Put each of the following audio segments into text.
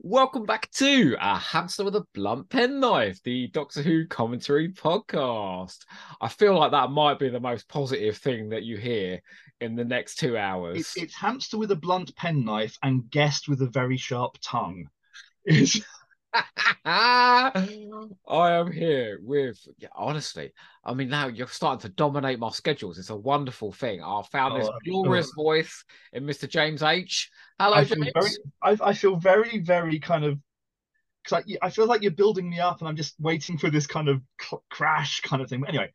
Welcome back to A Hamster with a Blunt Penknife, the Doctor Who commentary podcast. I feel like that might be the most positive thing that you hear in the next two hours. It's, it's hamster with a blunt penknife and guest with a very sharp tongue. It's, I am here with, yeah, honestly, I mean, now you're starting to dominate my schedules. It's a wonderful thing. I found this Oh, glorious voice in Mr. James H. Hello, I feel James. very, I, I feel very, very kind of. Cause I, I feel like you're building me up, and I'm just waiting for this kind of cl- crash kind of thing. But anyway,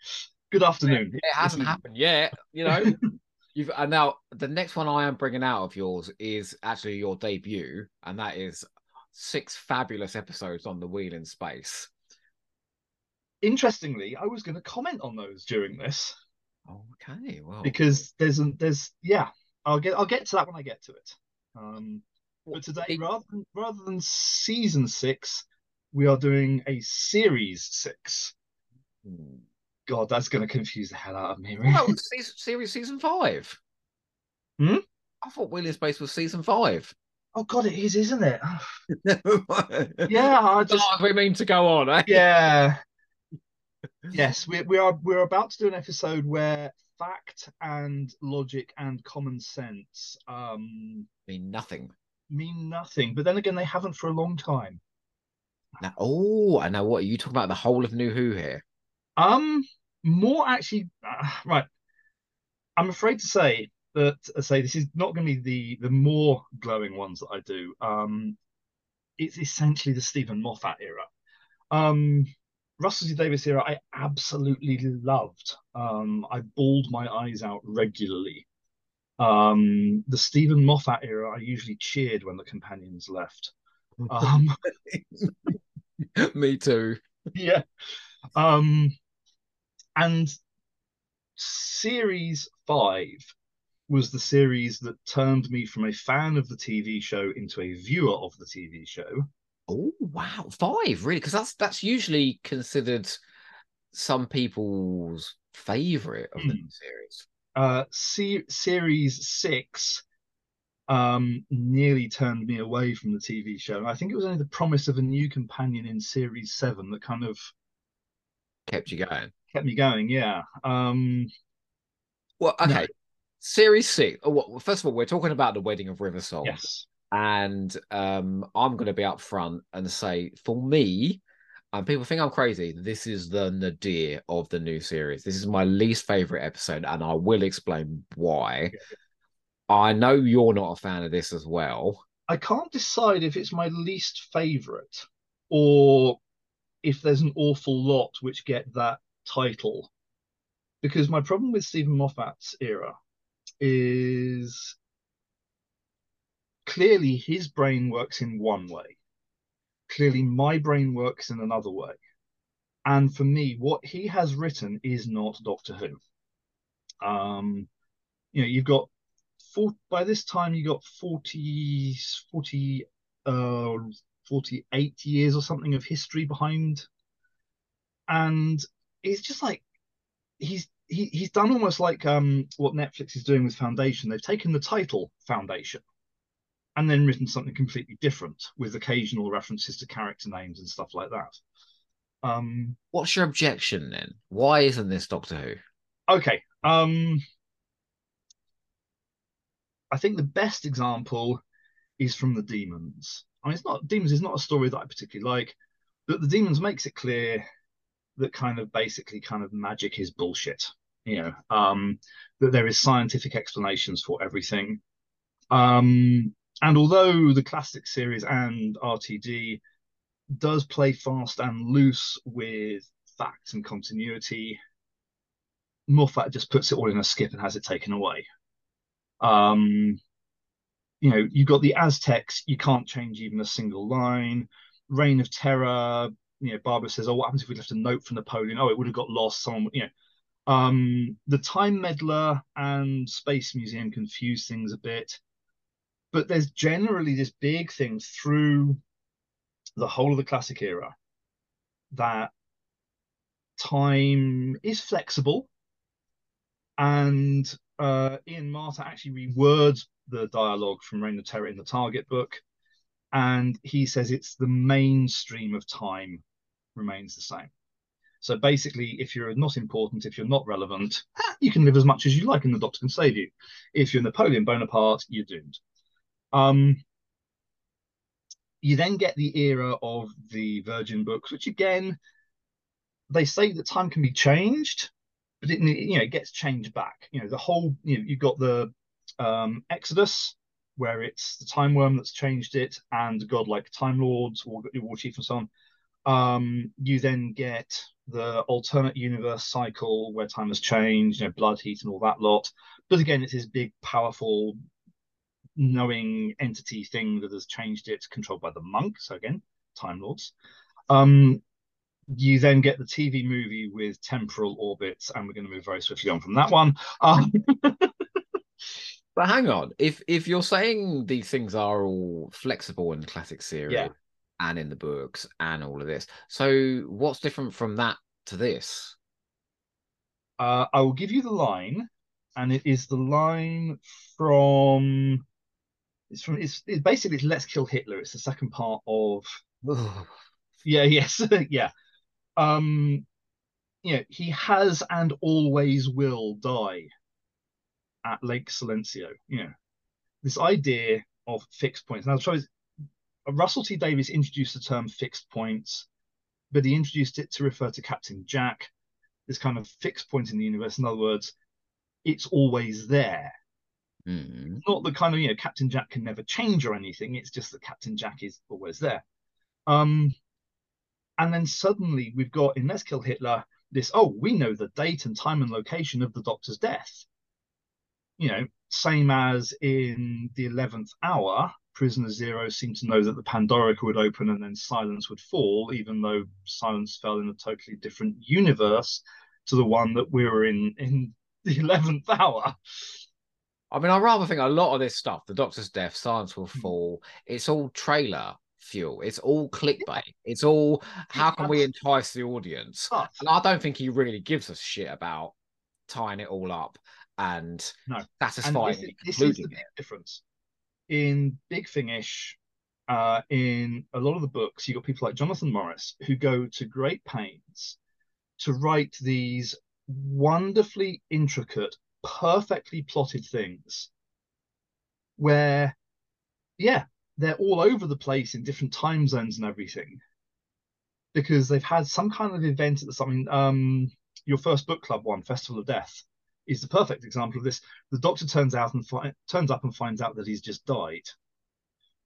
good afternoon. It hasn't happened yet, you know. You've and now the next one I am bringing out of yours is actually your debut, and that is six fabulous episodes on the wheel in space. Interestingly, I was going to comment on those during this Okay, well, because there's an there's yeah, I'll get I'll get to that when I get to it. Um, but today, it- rather than rather than season six, we are doing a series six. Hmm. God, that's going to confuse the hell out of me. Well, season, series season five. Hmm? I thought Wheel in Space was season five. Oh God, it is, isn't it? yeah, Yeah, I just we mean to go on, eh? yeah. Yes, we we are we're about to do an episode where fact and logic and common sense um mean nothing. mean nothing, but then again, they haven't for a long time. Now, oh, I know what are you talking about the whole of New Who here. Um, more actually, uh, right. I'm afraid to say that I say this is not going to be the the more glowing ones that I do. Um, it's essentially the Steven Moffat era. Um, Russell T Davies era, I absolutely loved. Um, I bawled my eyes out regularly. Um, the Steven Moffat era, I usually cheered when the companions left. Um, Me too. yeah. Um, and series five was the series that turned me from a fan of the TV show into a viewer of the TV show. Oh wow, five really? Because that's that's usually considered some people's favorite of the new series. Uh, se- series six um, nearly turned me away from the TV show. And I think it was only the promise of a new companion in series seven that kind of Kept you going. kept me going. Yeah. Um, Well, No. Series six. Oh, well, first of all, we're talking about the wedding of River Song, yes. and um, I'm going to be up front and say, for me, and people think I'm crazy. This is the nadir of the new series. This is my least favorite episode, and I will explain why. I know you're not a fan of this as well. I can't decide if it's my least favorite or if there's an awful lot which get that title. Because my problem with Steven Moffat's era is clearly his brain works in one way. Clearly my brain works in another way. And for me, what he has written is not Doctor Who. Um, you know, you've got four, by this time you got 40, 40, uh, 48 years or something of history behind. And it's just like he's he, he's done almost like um what Netflix is doing with Foundation. They've taken the title Foundation and then written something completely different with occasional references to character names and stuff like that. Um What's your objection then? Why isn't this Doctor Who? okay. Um I think the best example is from the Demons. I mean, it's not Demons is not a story that I particularly like, but the Demons makes it clear that kind of basically kind of magic is bullshit. You know, um, that there is scientific explanations for everything. Um, and although the classic series and RTD does play fast and loose with facts and continuity, Moffat just puts it all in a skip and has it taken away. Um, you know, you've got the Aztecs, you can't change even a single line. Reign of Terror, you know, Barbara says, Oh, what happens if we left a note for Napoleon? Oh, it would have got lost. Someone, you know. Um, the Time Meddler and Space Museum confuse things a bit. But there's generally this big thing through the whole of the classic era that time is flexible and uh, Ian Marter actually rewords the dialogue from Reign of Terror in the Target book, and he says it's the mainstream of time remains the same. So basically, if you're not important, if you're not relevant, ah, you can live as much as you like, and the doctor can save you. If you're Napoleon Bonaparte, you're doomed. Um, you then get the era of the Virgin books, which again, they say that time can be changed, but it you know it gets changed back. You know the whole you know you've got the um, Exodus, where it's the time worm that's changed it, and godlike time lords, war, war chief, and so on. Um, you then get the alternate universe cycle where time has changed, you know, blood, heat, and all that lot. But again, it's this big, powerful, knowing entity thing that has changed it, controlled by the monk. So again, Time Lords. Um, you then get the TV movie with temporal orbits, and we're going to move very swiftly on from that one. Um, but hang on, if if you're saying these things are all flexible in classic series, yeah. And in the books and all of this, so what's different from that to this? Uh, I will give you the line, and it is the line from. It's from. It's, it's basically it's Let's Kill Hitler. It's the second part of. yeah. Yes. yeah. Um. You know, he has and always will die at Lake Silencio. You know, this idea of fixed points. Now, try Russell T Davies introduced the term fixed points, but he introduced it to refer to Captain Jack, this kind of fixed point in the universe. In other words, it's always there. Mm. Not the kind of you know Captain Jack can never change or anything. It's just that Captain Jack is always there. Um, and then suddenly we've got in Let's Kill Hitler this. Oh, we know the date and time and location of the Doctor's death. You know, same as in the eleventh hour. Prisoner Zero seemed to know that the Pandorica would open and then silence would fall, even though silence fell in a totally different universe to the one that we were in in the eleventh hour. I mean, I rather think a lot of this stuff, the Doctor's death, Silence Will hmm. Fall, it's all trailer fuel. It's all clickbait. It's all how can we entice the audience? And I don't think he really gives a shit about tying it all up and no. satisfying. And this, this is the big difference. In Big Finish, uh, in a lot of the books, you've got people like Jonathan Morris who go to great pains to write these wonderfully intricate perfectly plotted things where, yeah, they're all over the place in different time zones and everything because they've had some kind of event at the something. Um, your first book club one, Festival of Death, is the perfect example of this. The Doctor turns out and turns up and finds out that he's just died,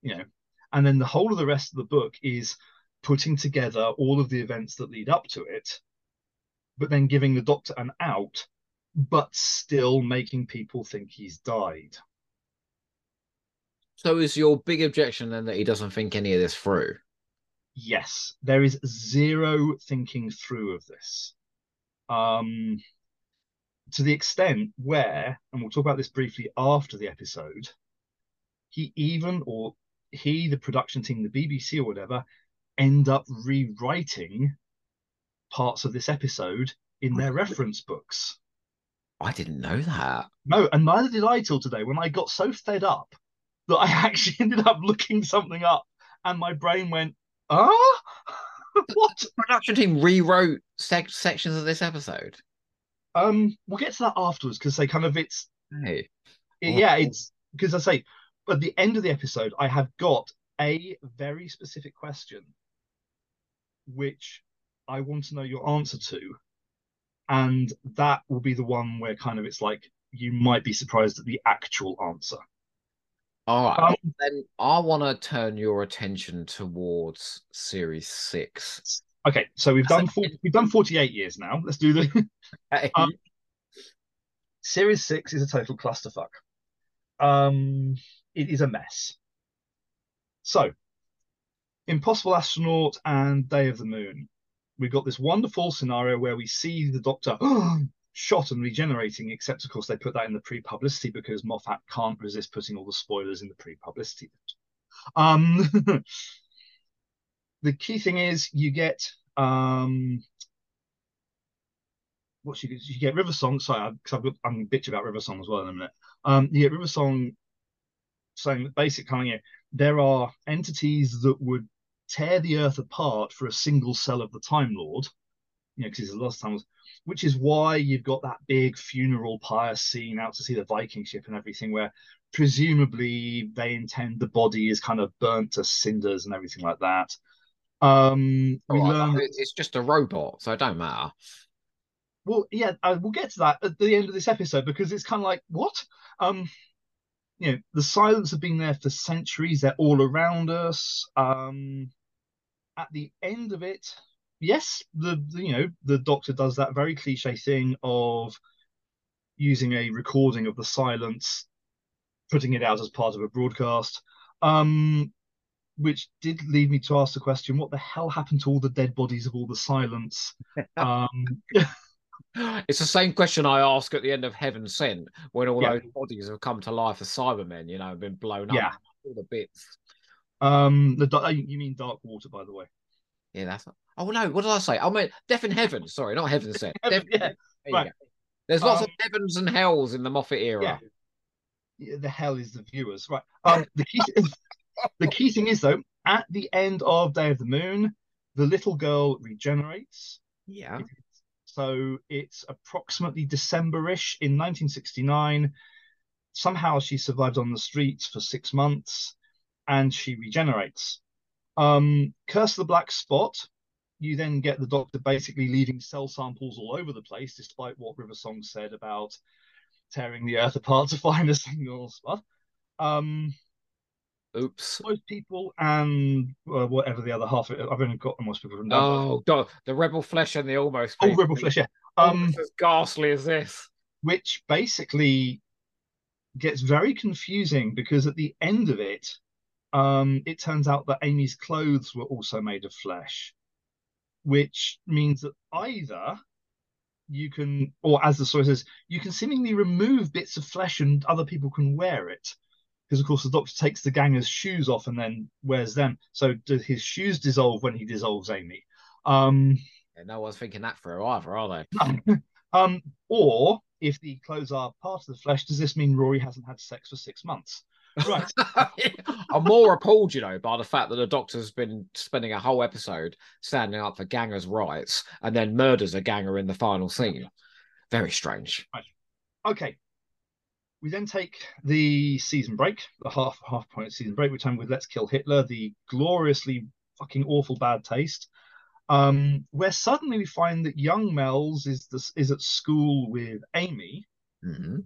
you know, and then the whole of the rest of the book is putting together all of the events that lead up to it, but then giving the Doctor an out but still making people think he's died. So is your big objection then that he doesn't think any of this through? Yes, there is zero thinking through of this. Um, to the extent where, and we'll talk about this briefly after the episode, he even, or he, the production team, the BBC or whatever, end up rewriting parts of this episode in their reference books. I didn't know that. No, and neither did I till today when I got so fed up that I actually ended up looking something up and my brain went, ah, what? The production team rewrote sec- sections of this episode. Um, we'll get to that afterwards because they kind of it's hey. It, yeah, it's because I say at the end of the episode, I have got a very specific question which I want to know your answer to and that will be the one where kind of it's like you might be surprised at the actual answer. All right, um, then I want to turn your attention towards Series Six. Okay, so we've done 40, we've done forty eight years now. Let's do the um, Series Six is a total clusterfuck. Um, it is a mess. So, Impossible Astronaut and Day of the Moon we've got this wonderful scenario where we see the Doctor shot and regenerating, except of course they put that in the pre-publicity because Moffat can't resist putting all the spoilers in the pre-publicity. Um, the key thing is you get um, what you, you get River Song. Sorry, because I'm bitch about River Song as well in a minute. Um, you get River Song saying that basic you know, there are entities that would tear the Earth apart for a single cell of the Time Lord. You know, because it's the last time which is why you've got that big funeral pyre scene out to see the Viking ship and everything, where presumably they intend the body is kind of burnt to cinders and everything like that. Um, we learn. it's just a robot, so it don't matter. Well, yeah, uh, we'll get to that at the end of this episode because it's kind of like what? Um, you know, the silence have been there for centuries. They're all around us. Um, at the end of it, yes, the, the you know the Doctor does that very cliche thing of using a recording of the silence, putting it out as part of a broadcast. Um, which did lead me to ask the question: What the hell happened to all the dead bodies of all the silence? Um, It's the same question I ask at the end of Heaven Sent when all Yeah. those bodies have come to life as Cybermen, you know, and been blown up, Yeah. up, all the bits. Um, the you mean Dark Water, by the way? Yeah, that's. Oh no, what did I say? I mean, Death in Heaven. Sorry, not Heaven Sent. Heaven, yeah, there right. There's lots Um, of heavens and hells in the Moffat era. Yeah. Yeah, the hell is the viewers, right? Um, the key, the key thing is though, at the end of Day of the Moon, the little girl regenerates. Yeah. So it's approximately December-ish in 1969. Somehow she survived on the streets for six months, and she regenerates. Um, Curse of the Black Spot. You then get the Doctor basically leaving cell samples all over the place, despite what River Song said about tearing the Earth apart to find a single spot. Um, Oops. most people and uh, whatever the other half. of it- I've only got most people from. Oh, God. The Rebel Flesh and the Almost. Oh. Rebel Flesh, yeah. Um, Almost as ghastly as this. which basically gets very confusing because at the end of it, um, it turns out that Amy's clothes were also made of flesh, which means that either you can, or as the story says, you can seemingly remove bits of flesh and other people can wear it. Because of course the doctor takes the ganger's shoes off and then wears them. So do his shoes dissolve when he dissolves Amy? Um, Yeah, no one's thinking that for through either, are they? Um, or if the clothes are part of the flesh, does this mean Rory hasn't had sex for six months? Right. I'm more appalled, you know, by the fact that the Doctor's been spending a whole episode standing up for gangers' rights and then murders a ganger in the final scene. Very strange. okay. We then take the season break, the half half point season break, which time with Let's Kill Hitler, the gloriously fucking awful bad taste. Um, where suddenly we find that young Mels is this is at school with Amy, Mhm.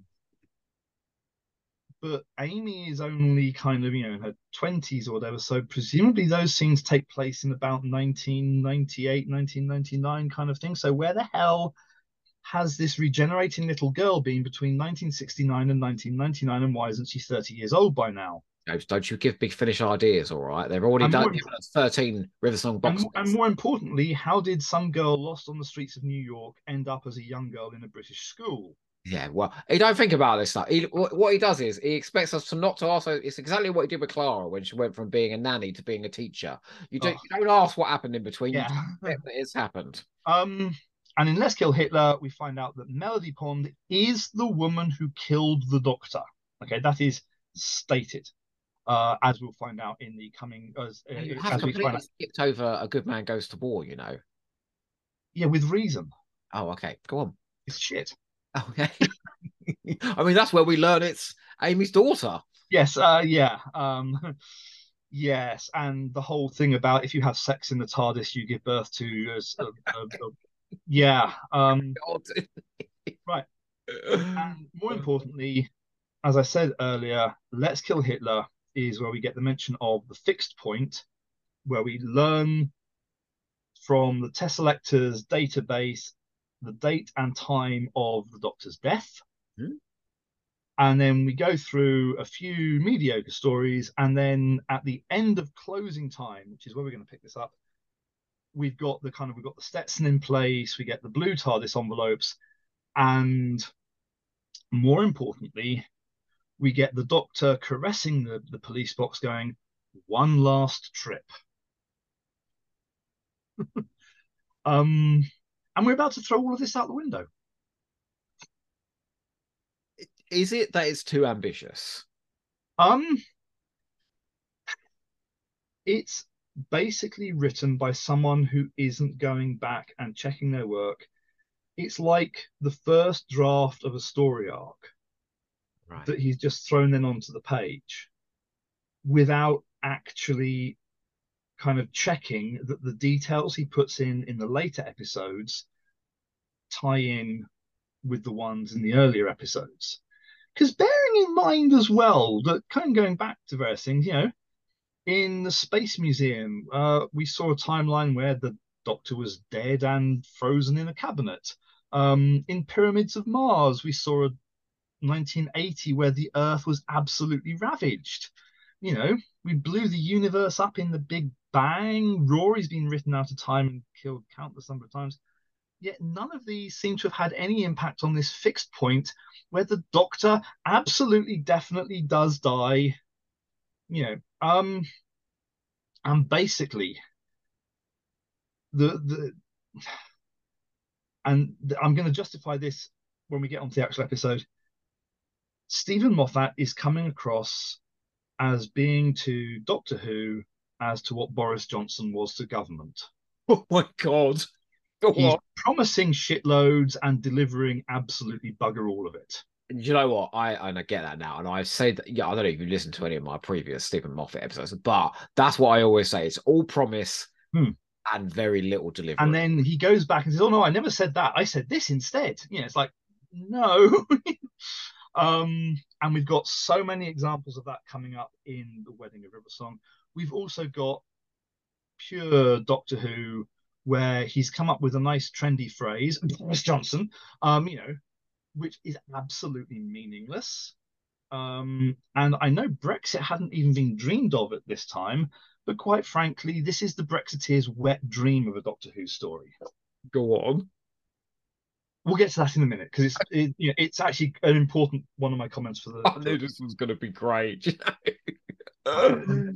but Amy is only kind of, you know, in her 20s or whatever. So presumably those scenes take place in about 1998, 1999 kind of thing. So where the hell has this regenerating little girl been between 1969 and 1999? And why isn't she 30 years old by now? Don't- Don't you give Big Finish ideas, all right? They've already And done more- 13 River Song And, box and more importantly, how did some girl lost on the streets of New York end up as a young girl in a British school? Yeah, well, he don't think about this stuff. He, what he does is he expects us to not to ask. It's exactly what he did with Clara when she went from being a nanny to being a teacher. You don't, Oh. you don't ask what happened in between. Yeah. You just it's happened. Um, and in Let's Kill Hitler, we find out that Melody Pond is the woman who killed the doctor. Okay, that is stated, uh, as we'll find out in the coming. As, uh, You have as we find completely out. skipped over a good man goes to war. You know. Yeah, with reason. Oh, okay. Go on. It's shit. Okay. I mean, that's where we learn it's Amy's daughter. Yes, uh, yeah. Um, yes, and the whole thing about if you have sex in the TARDIS, you give birth to. A, a, a, yeah. Um, Right. and more importantly, as I said earlier, Let's Kill Hitler is where we get the mention of the fixed point, where we learn from the Teselecta's database the date and time of the Doctor's death. Hmm. And then we go through a few mediocre stories, and then at the end of closing time, which is where we're going to pick this up, we've got the kind of we've got the Stetson in place, we get the blue TARDIS envelopes, and more importantly, we get the doctor caressing the, the police box, going, one last trip. um, and we're about to throw all of this out the window. Is it that it's too ambitious? Um, it's basically written by someone who isn't going back and checking their work. It's like the first draft of a story arc Right. that he's just thrown in onto the page without actually kind of checking that the details he puts in in the later episodes tie in with the ones in the earlier episodes. Because bearing in mind as well that kind of going back to various things, you know, in the Space Museum, uh, we saw a timeline where the Doctor was dead and frozen in a cabinet. Um, in Pyramids of Mars, we saw a 1980 where the Earth was absolutely ravaged. You know, we blew the universe up in the Big Bang. Rory's been written out of time and killed countless number of times. Yet none of these seem to have had any impact on this fixed point where the Doctor absolutely definitely does die. You know, um, and basically the the and I'm going to justify this when we get onto the actual episode. Steven Moffat is coming across as being to Doctor Who as to what Boris Johnson was to government. Oh my god. Go He's promising shitloads and delivering absolutely bugger all of it. You know what? I and I get that now, and I say that. Yeah, I don't know if you listened to any of my previous Steven Moffat episodes, but that's what I always say. It's all promise Hmm. and very little delivery. And then he goes back and says, "Oh no, I never said that. I said this instead." You know, it's like no. um, and we've got so many examples of that coming up in the Wedding of River Song. We've also got pure Doctor Who, where he's come up with a nice trendy phrase, Boris Johnson. Um, you know, which is absolutely meaningless. Um, and I know Brexit hadn't even been dreamed of at this time, but quite frankly, this is the Brexiteers' wet dream of a Doctor Who story. go on. We'll get to that in a minute because it's it, you know, it's actually an important one of my comments for the. I knew this was going to be great. you know?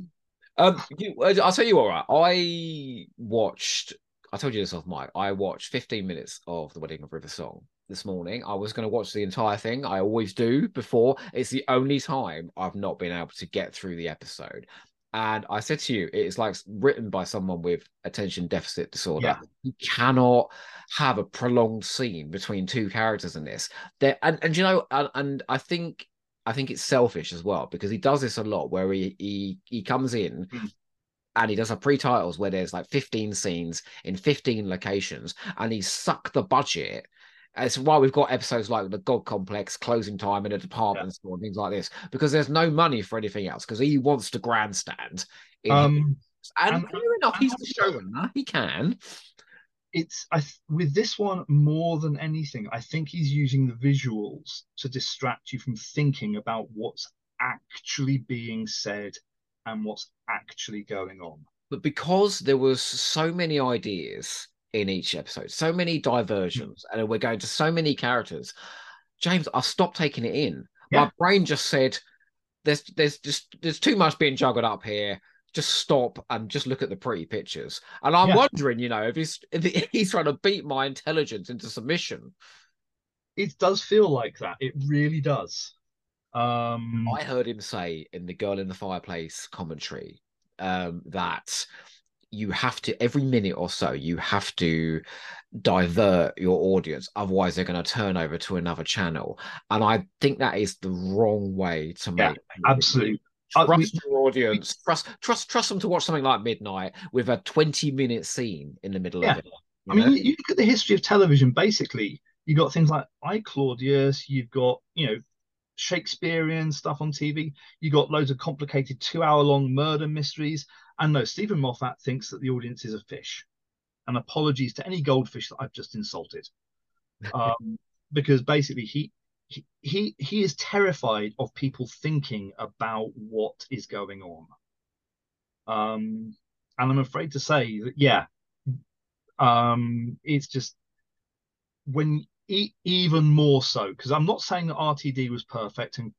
um, you, I'll tell you what. Right, I watched. I told you this off mic. I watched 15 minutes of the Wedding of River Song this morning. I was going to watch the entire thing. I always do before. It's the only time I've not been able to get through the episode. And I said to you, it's like written by someone with attention deficit disorder. Yeah. You cannot have a prolonged scene between two characters in this. There and, and you know, and, and I think I think it's selfish as well because he does this a lot where he he he comes in Mm. and he does a pre-titles where there's like 15 scenes in 15 locations and he sucked the budget. It's why we've got episodes like the God Complex, closing time in a department store, and things like this, because there's no money for anything else. Because he wants to grandstand. Um, and, and- fair enough, and he's the showrunner. He can. it's I th- with this one more than anything, I think he's using the visuals to distract you from thinking about what's actually being said and what's actually going on. but because there was so many ideas in each episode, so many diversions, and we're going to so many characters, James, I stopped taking it in. My brain just said, "There's, there's just, there's too much being juggled up here. Just stop and just look at the pretty pictures." And I'm Yeah. wondering, you know, if he's if he's trying to beat my intelligence into submission. It does feel like that. It really does. Um, I heard him say in the Girl in the Fireplace commentary um, that you have to every minute or so you have to divert your audience, otherwise they're going to turn over to another channel. And I think that is the wrong way to Yeah, make absolutely. Uh, Trust we- your audience. Trust, trust, trust them to watch something like Midnight with a twenty-minute scene in the middle Yeah. of it. I mean, you, you look at the history of television. Basically, you've got things like I Claudius. You've got you know Shakespearean stuff on TV. You got loads of complicated two-hour-long murder mysteries. And no, Steven Moffat thinks that the audience is a fish. And apologies to any goldfish that I've just insulted, um, because basically he. He, he he is terrified of people thinking about what is going on. Um, and I'm afraid to say that yeah, um, it's just when e- even more so because I'm not saying that RTD was perfect, and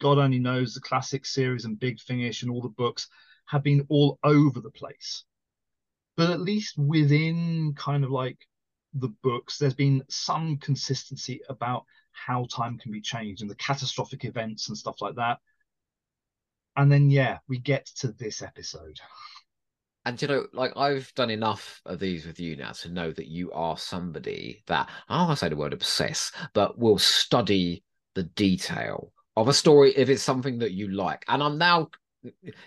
God only knows the classic series and Big Finish and all the books have been all over the place. But at least within kind of like the books, there's been some consistency about how time can be changed and the catastrophic events and stuff like that. And then yeah, we get to this episode. And you know, like I've done enough of these with you now to know that you are somebody that I don't want to say the word obsess, but will study the detail of a story if it's something that you like. And I'm now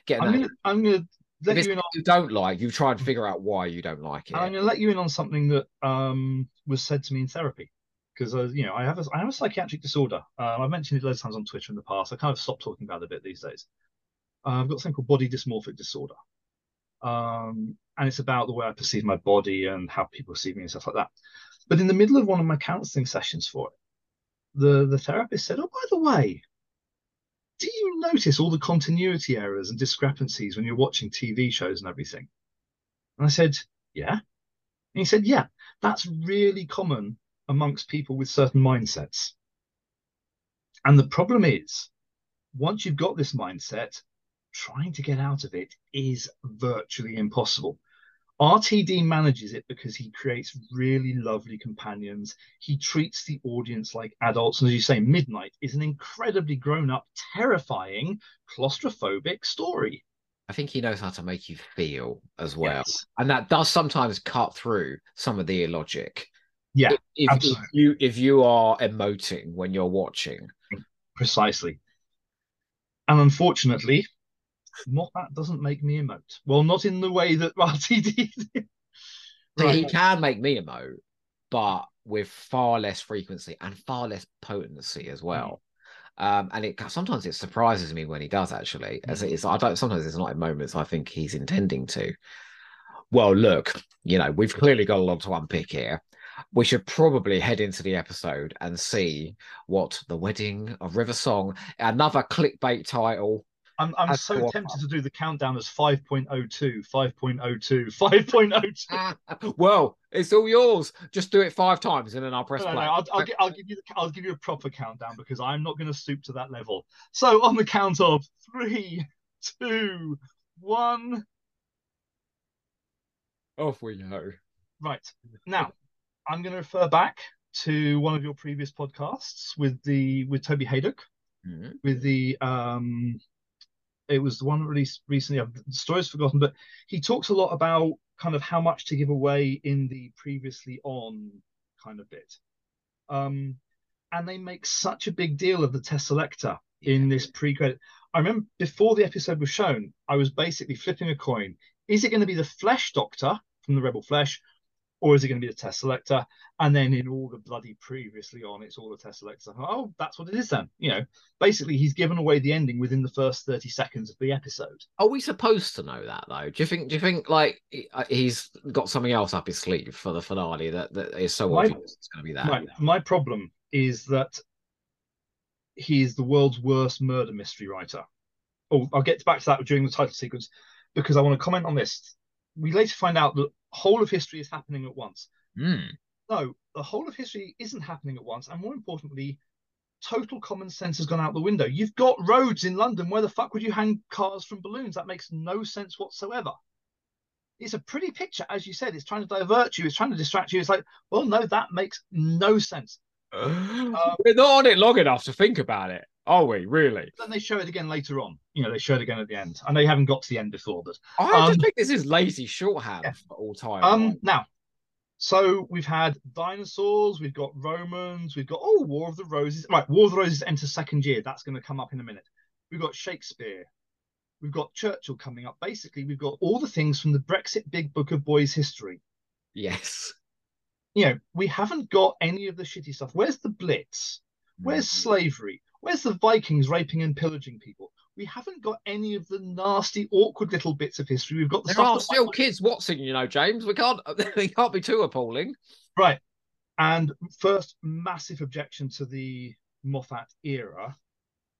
getting. I'm gonna, I'm gonna let you in on, you don't like, you try and figure out why you don't like it. I'm gonna let you in on something that um was said to me in therapy because uh, you know I have a I have a psychiatric disorder. Um, I've mentioned it loads of times on Twitter in the past. I kind of stopped talking about it a bit these days. Uh, I've got something called body dysmorphic disorder, um, and it's about the way I perceive my body and how people perceive me and stuff like that. But in the middle of one of my counselling sessions for it, the the therapist said, "Oh, by the way, do you notice all the continuity errors and discrepancies when you're watching TV shows and everything?" And I said, "Yeah." And he said, "Yeah, that's really common amongst people with certain mindsets. And the problem is, once you've got this mindset, trying to get out of it is virtually impossible. RTD manages it because he creates really lovely companions. He treats the audience like adults. And as you say, Midnight is an incredibly grown up, terrifying, claustrophobic story. I think he knows how to make you feel as well. Yes. And that does sometimes cut through some of the illogic. Yeah, If, if absolutely. you if you are emoting when you're watching, precisely. And unfortunately, Moffat doesn't make me emote. Well, not in the way that RTD did. See, he can make me emote, but with far less frequency and far less potency as well. Um, and it sometimes it surprises me when he does actually. As it is, I don't. Sometimes it's not in moments I think he's intending to. Well, look, you know, we've clearly got a lot to unpick here. We should probably head into the episode and see what the wedding of River Song, another clickbait title. I'm, I'm That's so tempted to do the countdown as 5.02, 5.02, 5.02. well, it's all yours. Just do it five times and then I'll press No, play. no, I'll, I'll, I'll give you the, I'll give you a proper countdown because I'm not going to stoop to that level. So on the count of three, two, one. Off we go. Right now, I'm going to refer back to one of your previous podcasts with the with Toby Haydock Mhm. with the um it was the one released recently. I've, the story's forgotten but he talks a lot about kind of how much to give away in the previously on kind of bit. Um and they make such a big deal of the Teselecta in this pre-credit. I remember before the episode was shown I was basically flipping a coin. Is it going to be the Flesh Doctor from the Rebel Flesh or is it going to be the Teselecta? And then in all the bloody previously on, it's all the Teselecta. Oh, that's what it is then. You know, basically, he's given away the ending within the first 30 seconds of the episode. Are we supposed to know that though? Do you think? Do you think like uh, he's got something else up his sleeve for the finale that, that is so My- obvious it's going to be that? My, my problem is that he is the world's worst murder mystery writer. Oh, I'll get back to that during the title sequence because I want to comment on this. We later find out that whole of history is happening at once. Hmm. No, the whole of history isn't happening at once, and more importantly, total common sense has gone out the window. You've got roads in London. Where the fuck would you hang cars from balloons? That makes no sense whatsoever. It's a pretty picture, as you said. It's trying to divert you. It's trying to distract you. It's like, well, no, that makes no sense. We're not on it long enough to think about it, are we? Really? Then they show it again later on. You know, they show it again at the end. I know you haven't got to the end before, but I Um, just think this is lazy shorthand yeah. for all time. Um, now, so we've had dinosaurs, we've got Romans, we've got oh, War of the Roses. Right, War of the Roses enters second year. That's going to come up in a minute. We've got Shakespeare, we've got Churchill coming up. Basically, we've got all the things from the Brexit Big Book of Boys history. yes. You know, we haven't got any of the shitty stuff. Where's the Blitz? Where's Mm. slavery? Where's the Vikings raping and pillaging people? We haven't got any of the nasty, awkward little bits of history. We've got the There are still kids watching, you know, James. We can't. They can't be too appalling. Right. And first massive objection to the Moffat era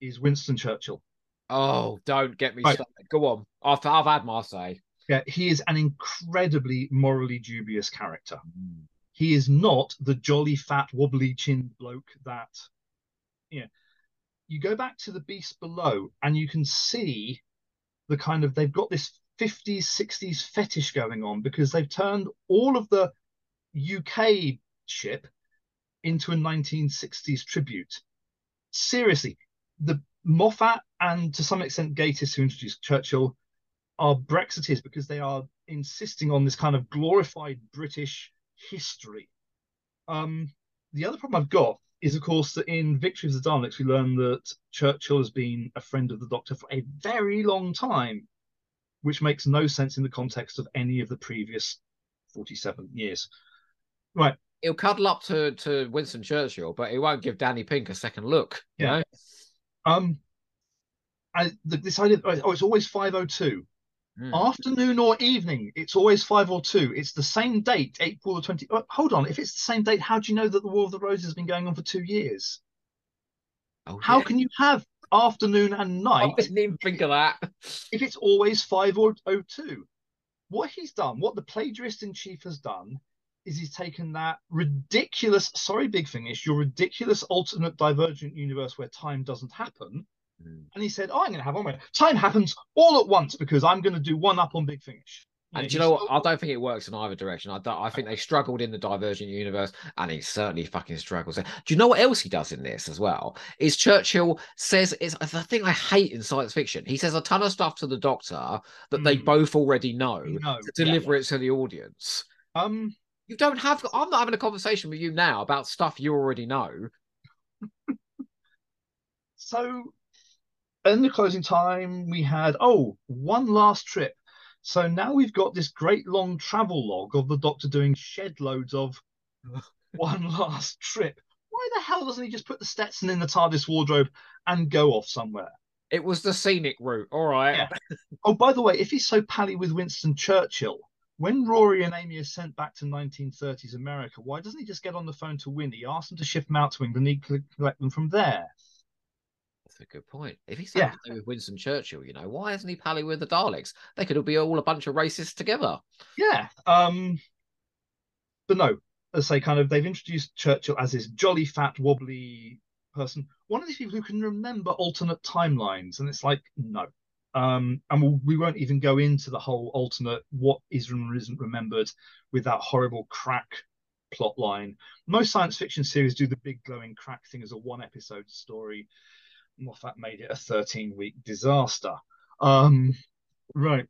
is Winston Churchill. Oh, don't get me Right. started. Go on. I've I've had my say. Yeah, he is an incredibly morally dubious character. Mm. He is not the jolly fat wobbly chinned bloke that you know. You go back to the beast below and you can see the kind of they've got this 50s 60s fetish going on because they've turned all of the UK ship into a 1960s tribute. Seriously, the Moffat and to some extent Gatiss, who introduced Churchill, are Brexiteers because they are insisting on this kind of glorified British history. Um, the other problem I've got is, of course, that in Victory of the Daleks, we learn that Churchill has been a friend of the Doctor for a very long time, which makes no sense in the context of any of the previous 47 years. Right. He'll cuddle up to, to Winston Churchill, but he won't give Danny Pink a second look. Yeah. Know? Um, I, the, this idea, oh, it's always 502. Mm. Afternoon or evening, it's always five or two. It's the same date, April the 20. Oh, hold on, if it's the same date, how do you know that the War of the Roses has been going on for two years? Oh, how yeah. can you have afternoon and night? I didn't even think of that. If it's always five or oh two. What he's done, what the plagiarist in chief has done, is he's taken that ridiculous, sorry, Big Finish, your ridiculous alternate divergent universe where time doesn't happen, Mm. And he said, oh, I'm going to have one. Time happens all at once because I'm going to do one up on Big Finish. And do you know what? I don't think it works in either direction. I don't. I think they struggled in the Divergent universe, and he certainly fucking struggles. Do you know what else he does in this as well? Is Churchill says it's the thing I hate in science fiction. He says a ton of stuff to the Doctor that mm. they both already know no. to deliver yeah. it to the audience. Um, you don't have. I'm not having a conversation with you now about stuff you already know. so in the closing time, we had, oh, one last trip. So now we've got this great long travel log of the doctor doing shed loads of one last trip. Why the hell doesn't he just put the Stetson in the TARDIS wardrobe and go off somewhere? It was the scenic route. All right. Yeah. oh, by the way, if he's so pally with Winston Churchill, when Rory and Amy are sent back to 1930s America, why doesn't he just get on the phone to Winnie, ask them to shift them out to England, and he could collect them from there? A good point. If he's yeah. with Winston Churchill, you know, why isn't he pally with the Daleks? They could all be all a bunch of racists together. Yeah. Um but no, as I say, kind of they've introduced Churchill as this jolly fat wobbly person. One of these people who can remember alternate timelines, and it's like, no. Um, and we'll, we will not even go into the whole alternate what is and isn't remembered with that horrible crack plot line. Most science fiction series do the big glowing crack thing as a one episode story. Moffat made it a 13 week disaster. Um, right.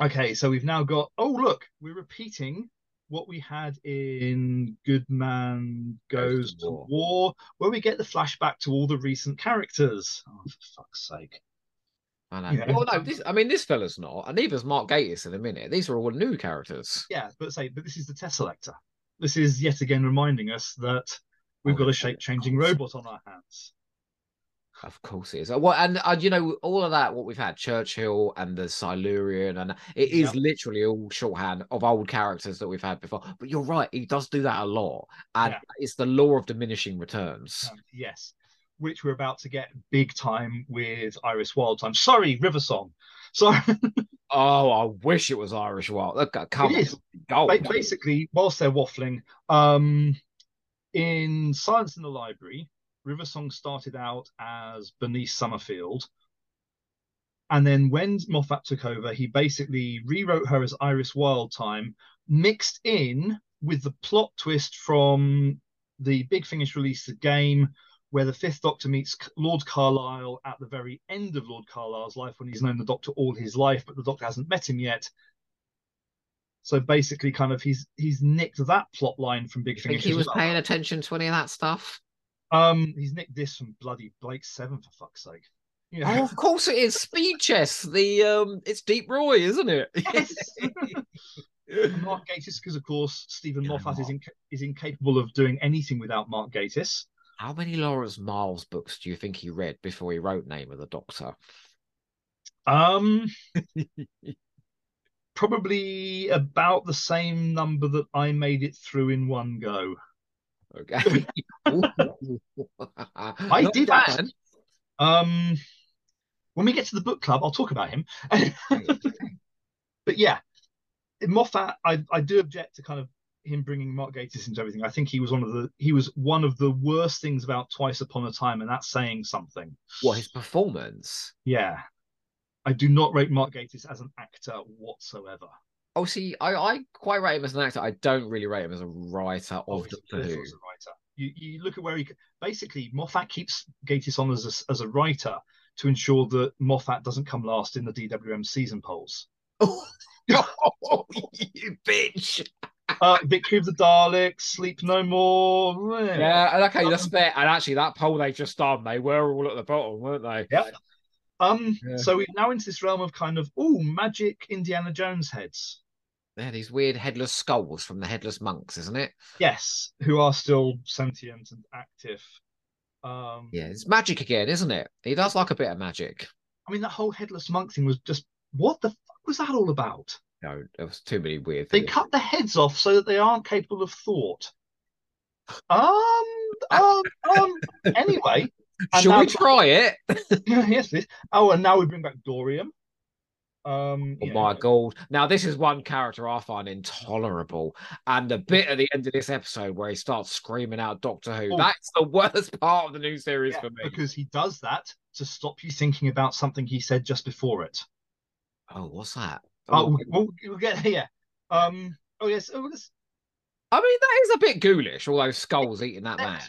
Okay, so we've now got. Oh, look, we're repeating what we had in Good Man Goes, to, war. war. where we get the flashback to all the recent characters. Oh, for fuck's sake. I know. Yeah. Well, no, this, I mean, this fella's not, and neither's Mark Gatiss in a minute. These are all new characters. Yeah, but say, but this is the Teselecta. This is yet again reminding us that we've oh, got a shape changing robot on our hands. Of course it is. Well, and uh, you know all of that. What we've had, Churchill and the Silurian, and it is yep. literally all shorthand of old characters that we've had before. But you're right, he does do that a lot, and yeah. it's the law of diminishing returns. Um, yes, which we're about to get big time with Iris Wild. I'm Sorry, River Song. Sorry. oh, I wish it was Irish Wild. Look, come it is. Gold. Basically, whilst they're waffling, um, in Silence in the Library, River Song started out as Bernice Summerfield. And then when Moffat took over, he basically rewrote her as Iris Wildthyme, mixed in with the plot twist from the Big Finish release, the game, where the Fifth Doctor meets Lord Carlisle at the very end of Lord Carlisle's life when he's known the Doctor all his life, but the Doctor hasn't met him yet. So basically, kind of he's he's nicked that plot line from Big Finish. he was well. paying attention to any of that stuff. Um, he's nicked this from bloody Blake Seven for fuck's sake. Yeah. Oh, of course it is. Speed chess. The um, it's Deep Roy, isn't it? Yes. Mark Gatiss, because of course Steven Moffat is inc- is incapable of doing anything without Mark Gatiss. How many Lawrence Miles books do you think he read before he wrote Name of the Doctor? Um, probably about the same number that I made it through in one go. Okay. I did bad. Um, when we get to the book club, I'll talk about him. but yeah, Moffat, I, I do object to kind of him bringing Mark Gatiss into everything. I think he was one of the he was one of the worst things about Twice Upon a Time, and that's saying something. What his performance? Yeah, I do not rate Mark Gatiss as an actor whatsoever. Oh, see, I, I quite rate him as an actor. I don't really rate him as a writer of oh, Doctor Who. You, you look at where he basically Moffat keeps Gatiss on as a, as a writer to ensure that Moffat doesn't come last in the DWM season polls. Oh, you bitch! Uh, Victory of the Daleks, Sleep No More. Yeah, okay, that's fair. And actually, that poll they just done, they were all at the bottom, weren't they? Yeah. Um. Yeah. So we're now into this realm of kind of oh, magic Indiana Jones heads. They're these weird headless skulls from the headless monks, isn't it? Yes, who are still sentient and active. Um, Yeah, it's magic again, isn't it? He does like a bit of magic. I mean, that whole headless monk thing was just what the fuck was that all about? No, there was too many weird They things. cut the heads off so that they aren't capable of thought. Um. Um. um anyway. should we try it? yes, please. Oh, and now we bring back Dorium. Um. Oh you my god! Now this is one character I find intolerable, and the bit at the end of this episode where he starts screaming out Doctor Who. Oh. That's the worst part of the new series yeah, for me. because he does that to stop you thinking about something he said just before it. Oh, what's that? Oh, Oh, we'll, we'll, we'll get here. Um. Oh yes. Oh, this, I mean that is a bit ghoulish. All those skulls eating that man.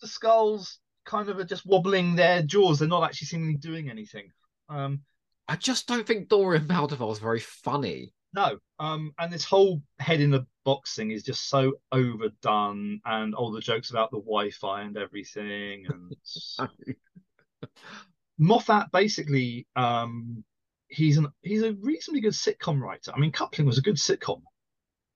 the skulls kind of are just wobbling their jaws. They're not actually seemingly doing anything. Um. I just don't think Dorium Maldovar is very funny. No. Um. And this whole head in the box thing is just so overdone, and all the jokes about the Wi-Fi and everything, and Moffat basically. Um. He's an he's a reasonably good sitcom writer. I mean, Coupling was a good sitcom.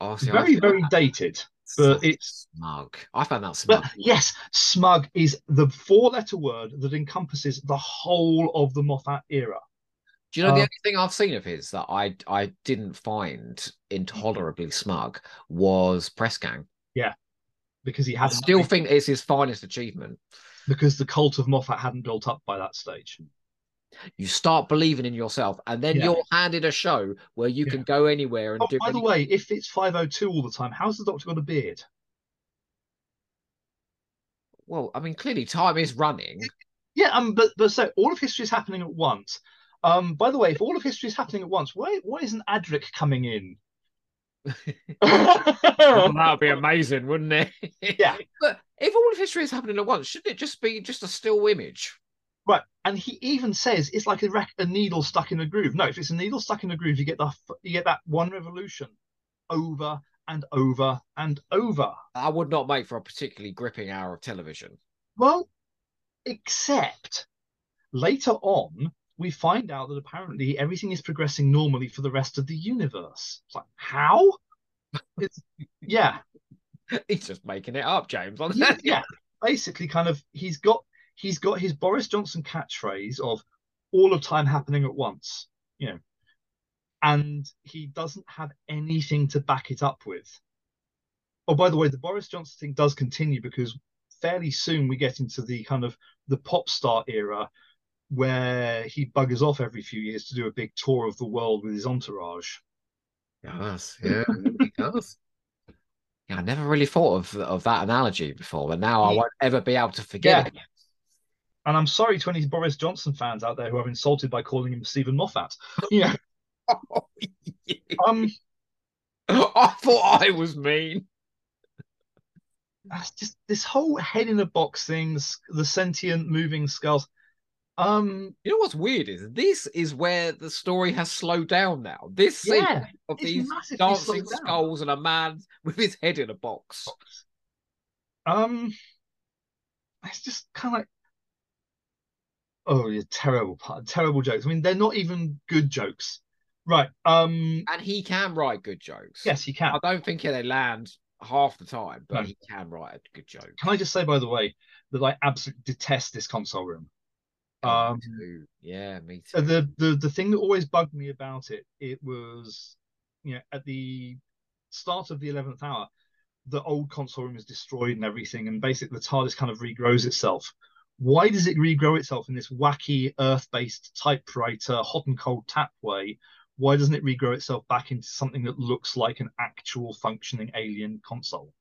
Oh, see, very very that dated. so but it's- smug. I found that smug. But yes, smug is the four-letter word that encompasses the whole of the Moffat era. Do you know the uh, only thing I've seen of his that I I didn't find intolerably smug was Press Gang. Yeah, because he I hadn't still think it's his finest achievement. because the cult of Moffat hadn't built up by that stage. You start believing in yourself, and then Yeah. you're handed a show where you Yeah. can go anywhere and Oh, do. by the way, if it's 502 all the time, how's the Doctor got a beard? Well, I mean, clearly time is running. Yeah, um, but but so all of history is happening at once. Um, by the way, if all of history is happening at once, why why isn't Adric coming in? that would be amazing, wouldn't it? Yeah. But if all of history is happening at once, shouldn't it just be just a still image? Right, and he even says it's like a, rec- a needle stuck in a groove. No, if it's a needle stuck in a groove, you get the f- you get that one revolution over and over and over. I would not make for a particularly gripping hour of television. Well, except later on, we find out that apparently everything is progressing normally for the rest of the universe. It's like how? It's yeah, He's just making it up, James. Yeah, yeah. Basically, kind of, he's got he's got his Boris Johnson catchphrase of all of time happening at once, you know, and he doesn't have anything to back it up with. Oh, by the way, the Boris Johnson thing does continue because fairly soon we get into the kind of the pop star era where he buggers off every few years to do a big tour of the world with his entourage. Yes, yeah, he does. Yeah, I never really thought of of that analogy before, but now I won't ever be able to forget it. And I'm sorry to any Boris Johnson fans out there who are insulted by calling him Steven Moffat. Yeah. Um, I thought I was mean. that's just this whole head in a box thing, s- the sentient moving skulls. Um, You know what's weird is this is where the story has slowed down now. This scene yeah, of these dancing slowed down. skulls and a man with his head in a box. Um, it's just kind of like, oh, yeah, terrible, part- terrible jokes. I mean, they're not even good jokes, right? Um, And he can write good jokes. yes, he can. I don't think they land half the time, but No. he can write a good joke. Can I just say, by the way, that I absolutely detest this console room. Um, too. yeah, me too. the the the thing that always bugged me about it, it was, you know, at the start of the eleventh hour, the old console room is destroyed and everything, and basically the TARDIS kind of regrows itself. Why does it regrow itself in this wacky Earth-based typewriter, hot and cold tap way? Why doesn't it regrow itself back into something that looks like an actual functioning alien console?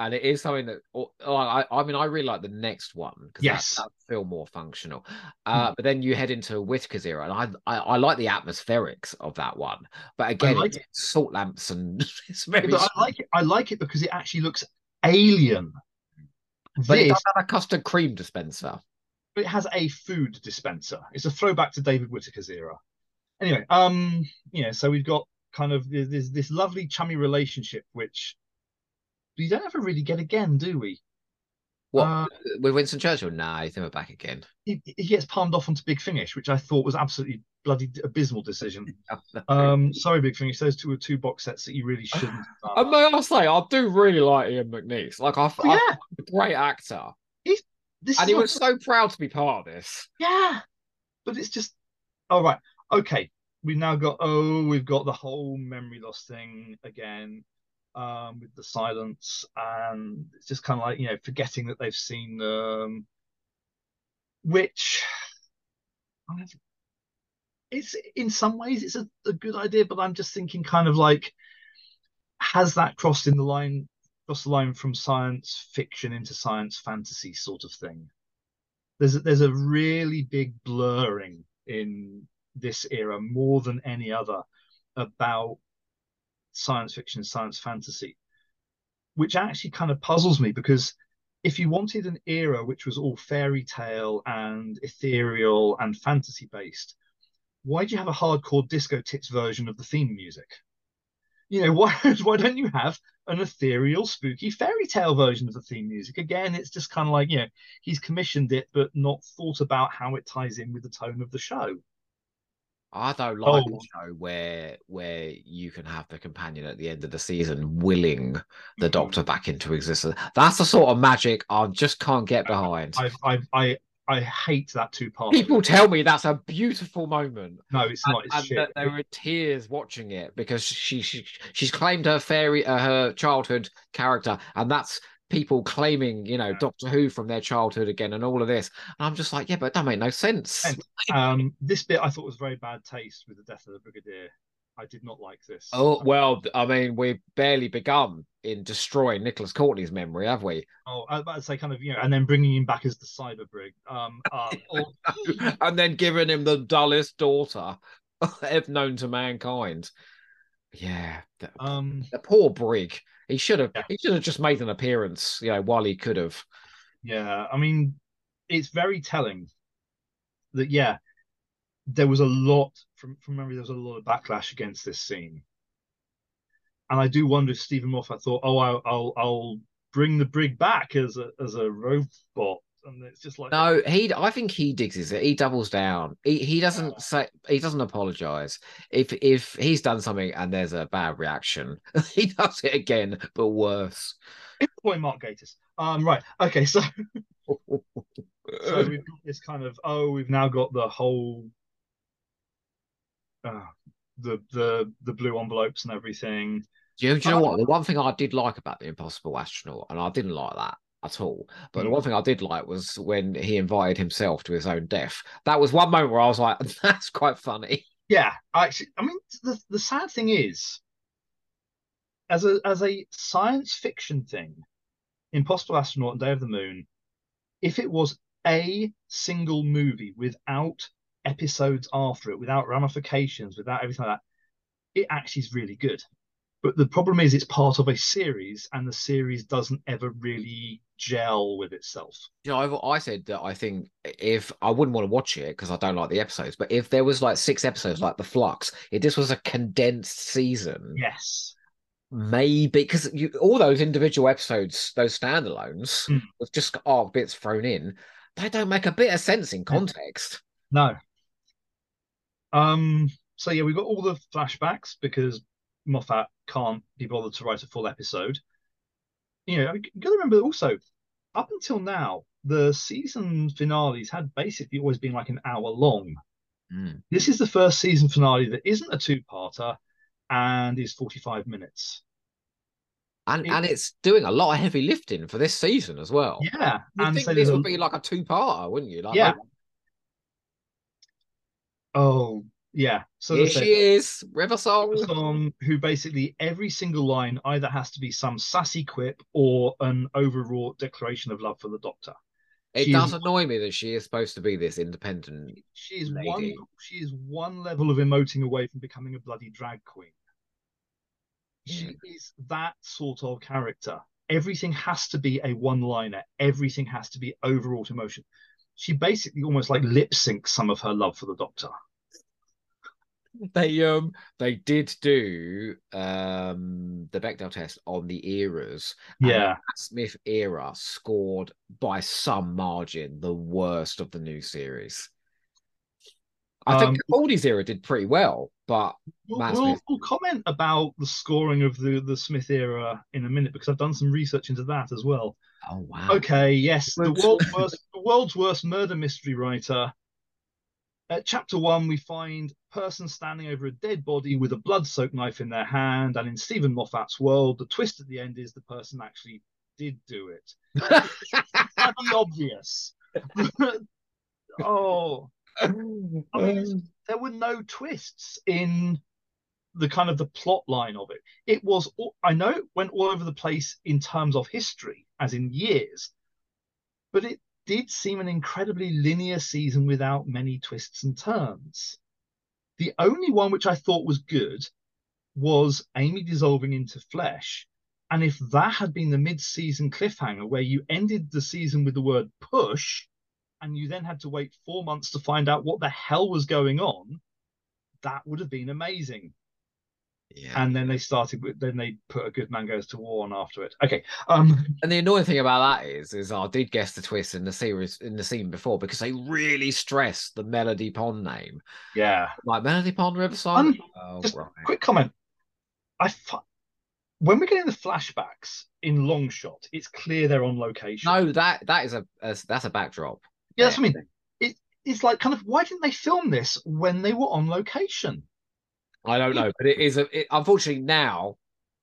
And it is something that oh, I, I mean I really like the next one because Yes. that, that feel more functional. Uh, but then you head into Whittaker's era, and I, I I like the atmospherics of that one. But again, like it's salt lamps and it's very. But I like it. I like it because it actually looks alien. but it This does have a custard cream dispenser. but it has a food dispenser. It's a throwback to David Whitaker's era. Anyway, um, yeah, so we've got kind of this this lovely chummy relationship, which we don't ever really get again, do we? What uh, with Winston Churchill? Nah, he's never back again. He, he gets palmed off onto Big Finish, which I thought was absolutely bloody abysmal decision. um, sorry, Big Finish. Those two are two box sets that you really shouldn't. I may I say, I do really like Ian McNeice. Like, I, oh, yeah. a great actor. He's and he was so proud to be part of this. Yeah, but it's just all oh. Okay, we've now got oh, we've got the whole memory loss thing again um, with the silence, and it's just kind of like you know forgetting that they've seen them, which it's in some ways it's a, a good idea, but I'm just thinking kind of like has that crossed in the line crossed the line from science fiction into science fantasy sort of thing. There's a, there's a really big blurring in this era more than any other about science fiction, science fantasy, which actually kind of puzzles me because if you wanted an era which was all fairy tale and ethereal and fantasy based, why do you have a hardcore disco tits version of the theme music? You know, why why don't you have an ethereal, spooky fairy tale version of the theme music? Again, it's just kind of like, you know, he's commissioned it but not thought about how it ties in with the tone of the show. I don't like oh. a show where where you can have the companion at the end of the season willing the mm-hmm. Doctor back into existence. That's the sort of magic I just can't get behind. I I I, I hate that two part. People tell me that's a beautiful moment. No, it's not. It's and, shit. And there were tears watching it because she, she she's claimed her fairy uh, her childhood character, and that's people claiming, you know, Doctor Who from their childhood again and all of this. And I'm just like, yeah, but that made no sense. And, um, this bit I thought was very bad taste with the death of the Brigadier. I did not like this. Oh well, I mean, we've barely begun in destroying Nicholas Courtney's memory, have we? Oh, I was about to say, kind of, you know, and then bringing him back as the cyber brig, um, uh, and then giving him the dullest daughter ever known to mankind. Yeah, the, um, the poor brig. He should have. Yeah. He should have just made an appearance, you know, while he could have. Yeah, I mean, it's very telling that yeah, there was a lot from from memory. There was a lot of backlash against this scene, and I do wonder if Steven Moffat thought, "Oh, I'll I'll, I'll bring the brig back as a as a robot and it's just like no he i think he digs it. He doubles down. He, he doesn't yeah. say he doesn't apologize. If if he's done something and there's a bad reaction he does it again but worse. Boy mark gatiss. Um right. Okay so so we've got this kind of oh we've now got the whole uh, the the the blue envelopes and everything. Do you, do you know what? The one thing i did like about the impossible astronaut and i didn't like that at all. But the hmm. one thing I did like was when he invited himself to his own death. That was one moment where I was like, that's quite funny. Yeah, actually, I mean, the, the sad thing is, as a as a science fiction thing, Impossible Astronaut and Day of the Moon, if it was a single movie without episodes after it, without ramifications, without everything like that, it actually is really good. But the problem is, it's part of a series, and the series doesn't ever really gel with itself. You know, I, I said that I think if I wouldn't want to watch it because I don't like the episodes, but if there was like six episodes, like the Flux, if this was a condensed season, yes, maybe because you all those individual episodes, those standalones mm. with just arc bits thrown in, they don't make a bit of sense in context. No. Um. So yeah, we got all the flashbacks because Moffat can't be bothered to write a full episode. You know, you got to remember also, up until now, the season finales had basically always been like an hour long. Mm. This is the first season finale that isn't a two-parter and is 45 minutes. And it, and it's doing a lot of heavy lifting for this season as well. Yeah, you and think so this would a... be like a two-parter, wouldn't you? Like, yeah. Like... Oh, yeah. So here she is, River Song. River Song, who basically every single line either has to be some sassy quip or an overwrought declaration of love for the Doctor. It she does is, annoy me that she is supposed to be this independent. She is lady. one. She is one level of emoting away from becoming a bloody drag queen. She is that sort of character. Everything has to be a one-liner. Everything has to be overwrought emotion. she basically almost like lip syncs some of her love for the Doctor. They um they did do um the Bechdel test on the eras. Yeah. Matt Smith era scored by some margin the worst of the new series. I think Um, Capaldi's era did pretty well, but We'll, Matt we'll, Smith. we'll comment about the scoring of the, the Smith era in a minute because I've done some research into that as well. oh wow. Okay, yes, the world's worst, the world's worst murder mystery writer. At chapter one, we find person standing over a dead body with a blood-soaked knife in their hand, and in Steven Moffat's world, the twist at the end is the person actually did do it. Bloody obvious. oh, I mean, there were no twists in the kind of the plot line of it. It was, I know it went all over the place in terms of history, as in years, but it did seem an incredibly linear season without many twists and turns. The only one which I thought was good was Amy dissolving into flesh. And if that had been the mid season cliffhanger where you ended the season with the word push, and you then had to wait four months to find out what the hell was going on, that would have been amazing. Yeah. And then they started with, then they put a good man goes to war on after it. Okay. Um, And the annoying thing about that is, is I did guess the twist in the series in the scene before because they really stressed the Melody Pond name, yeah. like Melody Pond Riverside. Um, oh, right. Quick comment. I fi- when we're getting the flashbacks in long shot, it's clear they're on location. No, that that is a, a that's a backdrop. yeah, that's what I mean. It, it's like kind of why didn't they film this when they were on location? I don't know, but it is a. It, unfortunately, now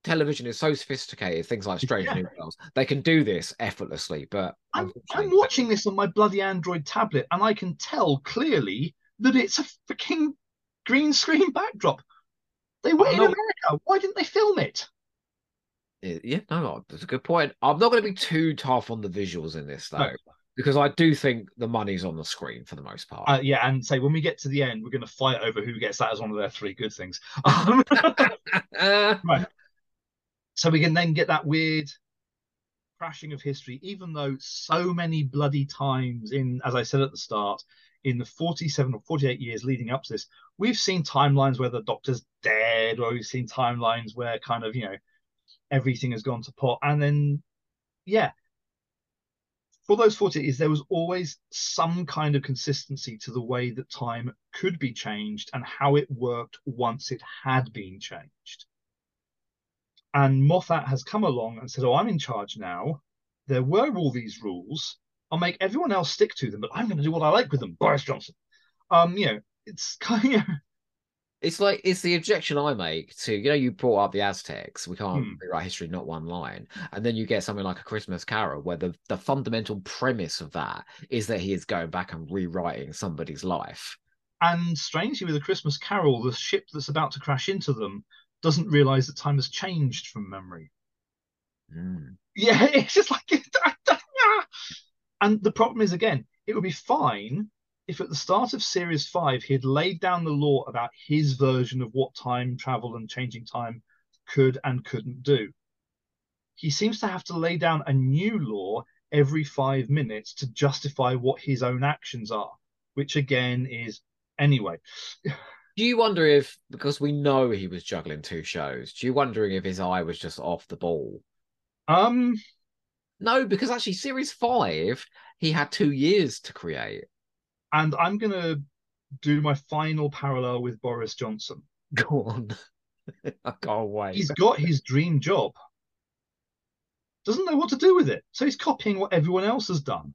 television is so sophisticated. Things like Strange Yeah. New Worlds, they can do this effortlessly. But I'm, I'm watching this on my bloody Android tablet, and I can tell clearly that it's a freaking green screen backdrop. They were Oh, in no. America. Why didn't they film it? Yeah, yeah, no, no, that's a good point. I'm not going to be too tough on the visuals in this though, No. Because I do think the money's on the screen for the most part. Uh, yeah, and say when we get to the end, we're going to fight over who gets that as one of their three good things. Um, Uh, so we can then get that weird crashing of history, even though so many bloody times in, as I said at the start, in the 47 or 48 years leading up to this, we've seen timelines where the doctor's dead, or we've seen timelines where kind of, you know, everything has gone to pot. And then, yeah, for those 48 years, there was always some kind of consistency to the way that time could be changed and how it worked once it had been changed. And Moffat has come along and said, Oh, I'm in charge now. There were all these rules. I'll make everyone else stick to them, but I'm going to do what I like with them. Boris Johnson. Um, you know, it's kind of It's like it's the objection I make to you know you brought up the Aztecs. We can't Hmm. rewrite history not one line, and then you get something like a Christmas Carol where the the fundamental premise of that is that he is going back and rewriting somebody's life. and strangely with a Christmas Carol, the ship that's about to crash into them doesn't realize that time has changed from memory. Mm. Yeah, it's just like and the problem is again, it would be fine if at the start of series five he had laid down the law about his version of what time travel and changing time could and couldn't do. He seems to have to lay down a new law every five minutes to justify what his own actions are, which again is anyway. Do you wonder if because we know he was juggling two shows? Do you wondering if his eye was just off the ball? Um, No, because actually, series five he had two years to create. And I'm gonna do my final parallel with Boris Johnson. Go on, I can't wait. He's got his dream job, doesn't know what to do with it, so he's copying what everyone else has done.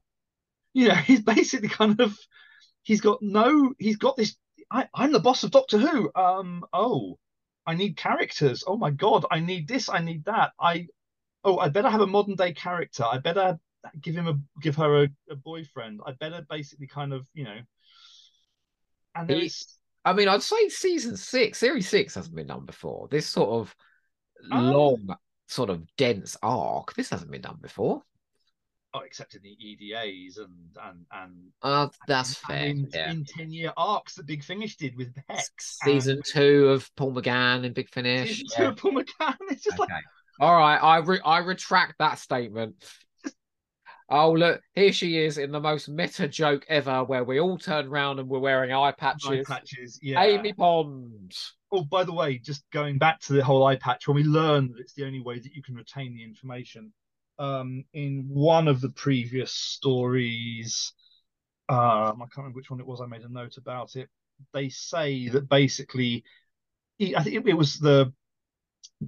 You know, he's basically kind of he's got no he's got this. I, I'm the boss of Doctor Who. Um, oh, I need characters. Oh my god, I need this. I need that. I oh, I better have a modern day character. I better give him a give her a, a boyfriend. I better basically kind of you know. And there's I mean, I'd say season six, series six hasn't been done before. This sort of Um, long, sort of dense arc, this hasn't been done before. oh, except in the EDAs and and and Uh, that's and fair. in, yeah. in 10 year arcs that Big Finish did with Hex. Season two of Paul McGann and Big Finish. season yeah. two of Paul McGann. It's just like, All right, I re- I retract that statement. Oh look, here she is in the most meta joke ever, where we all turn around and we're wearing eye patches. Eye patches, yeah. Amy Pond. Oh, by the way, just going back to the whole eye patch, when we learn that it's the only way that you can retain the information, um, in one of the previous stories, um, I can't remember which one it was. I made a note about it. They say that basically, I think it was the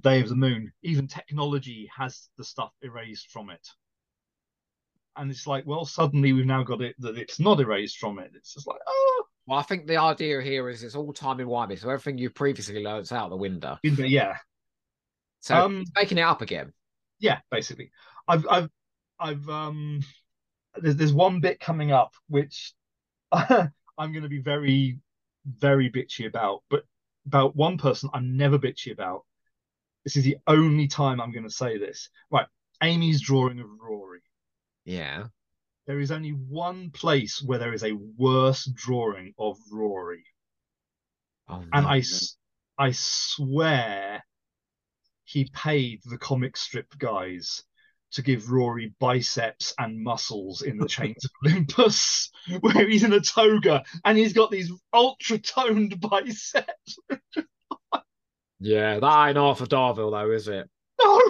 Day of the Moon. Even technology has the stuff erased from it and it's like, well, suddenly we've now got it that it's not erased from it. It's just like, oh. Well, I think the idea here is it's all time in wimey, so everything you previously learned is out the window. Yeah. So um, making it up again. Yeah, basically. I've, I've, I've, um, there's, there's one bit coming up which I'm going to be very, very bitchy about, but about one person I'm never bitchy about. This is the only time I'm going to say this. Right. Amy's drawing of Rory. Yeah. There is only one place where there is a worse drawing of Rory. Oh, no. And I, I swear he paid the comic strip guys to give Rory biceps and muscles in the Chains of Olympus, where he's in a toga and he's got these ultra toned biceps. yeah, that ain't Arthur Darvill, though, is it? No.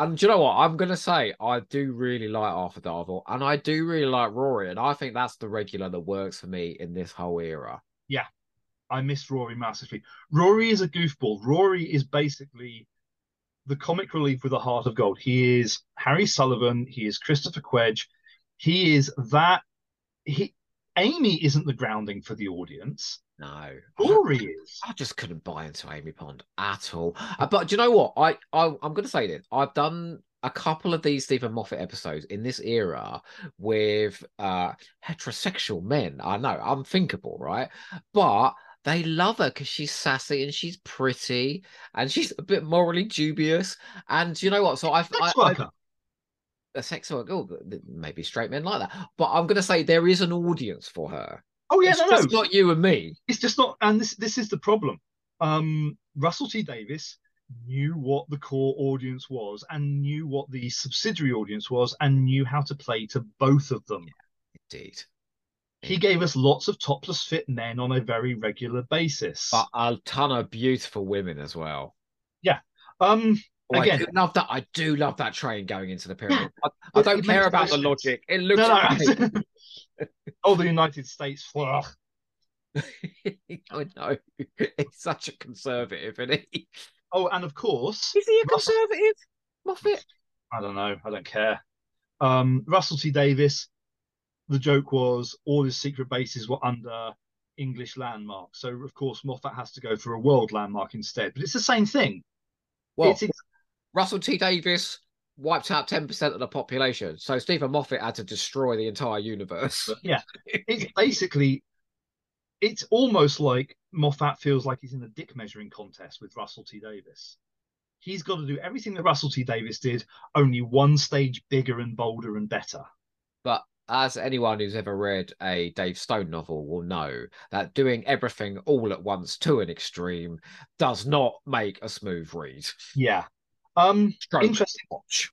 And do you know what? I'm gonna say I do really like Arthur Darvill, and I do really like Rory, and I think that's the regular that works for me in this whole era. Yeah, I miss Rory massively. Rory is a goofball. Rory is basically the comic relief with a heart of gold. He is Harry Sullivan. He is Christopher Quedge. He is that. He Amy isn't the grounding for the audience. No, Rory is. I just couldn't buy into Amy Pond at all. Uh, but do you know what? I, I I'm going to say this. I've done a couple of these Steven Moffat episodes in this era with uh heterosexual men. I know, unthinkable, right? But they love her because she's sassy and she's pretty and she's a bit morally dubious. And you know what? So I've I, I, a sex worker, oh, maybe straight men like that. But I'm going to say there is an audience for her. Oh yeah, it's no, just no, not you and me. It's just not, and this this is the problem. Um, Russell T Davies knew what the core audience was, and knew what the subsidiary audience was, and knew how to play to both of them. Yeah, indeed. He gave us lots of topless fit men on a very regular basis, but a ton of beautiful women as well. Yeah. Um. Oh, again, I love that. I do love that train going into the pyramid. Yeah, I, I don't care about the logic. It looks. No, no. oh, the United States. I know. He's such a conservative, isn't he? Oh, and of course. Is he a conservative? Moffat? I don't know. I don't care. Um, Russell T Davies. the joke was all his secret bases were under English landmark. So, of course, Moffat has to go for a world landmark instead. But it's the same thing. Well, it's. Russell T Davies wiped out 10% of the population. So Steven Moffat had to destroy the entire universe. yeah. It's basically, it's almost like Moffat feels like he's in a dick measuring contest with Russell T Davies. He's got to do everything that Russell T Davies did, only one stage bigger and bolder and better. But as anyone who's ever read a Dave Stone novel will know, that doing everything all at once to an extreme does not make a smooth read. Yeah. Um, Stroke interesting. Watch.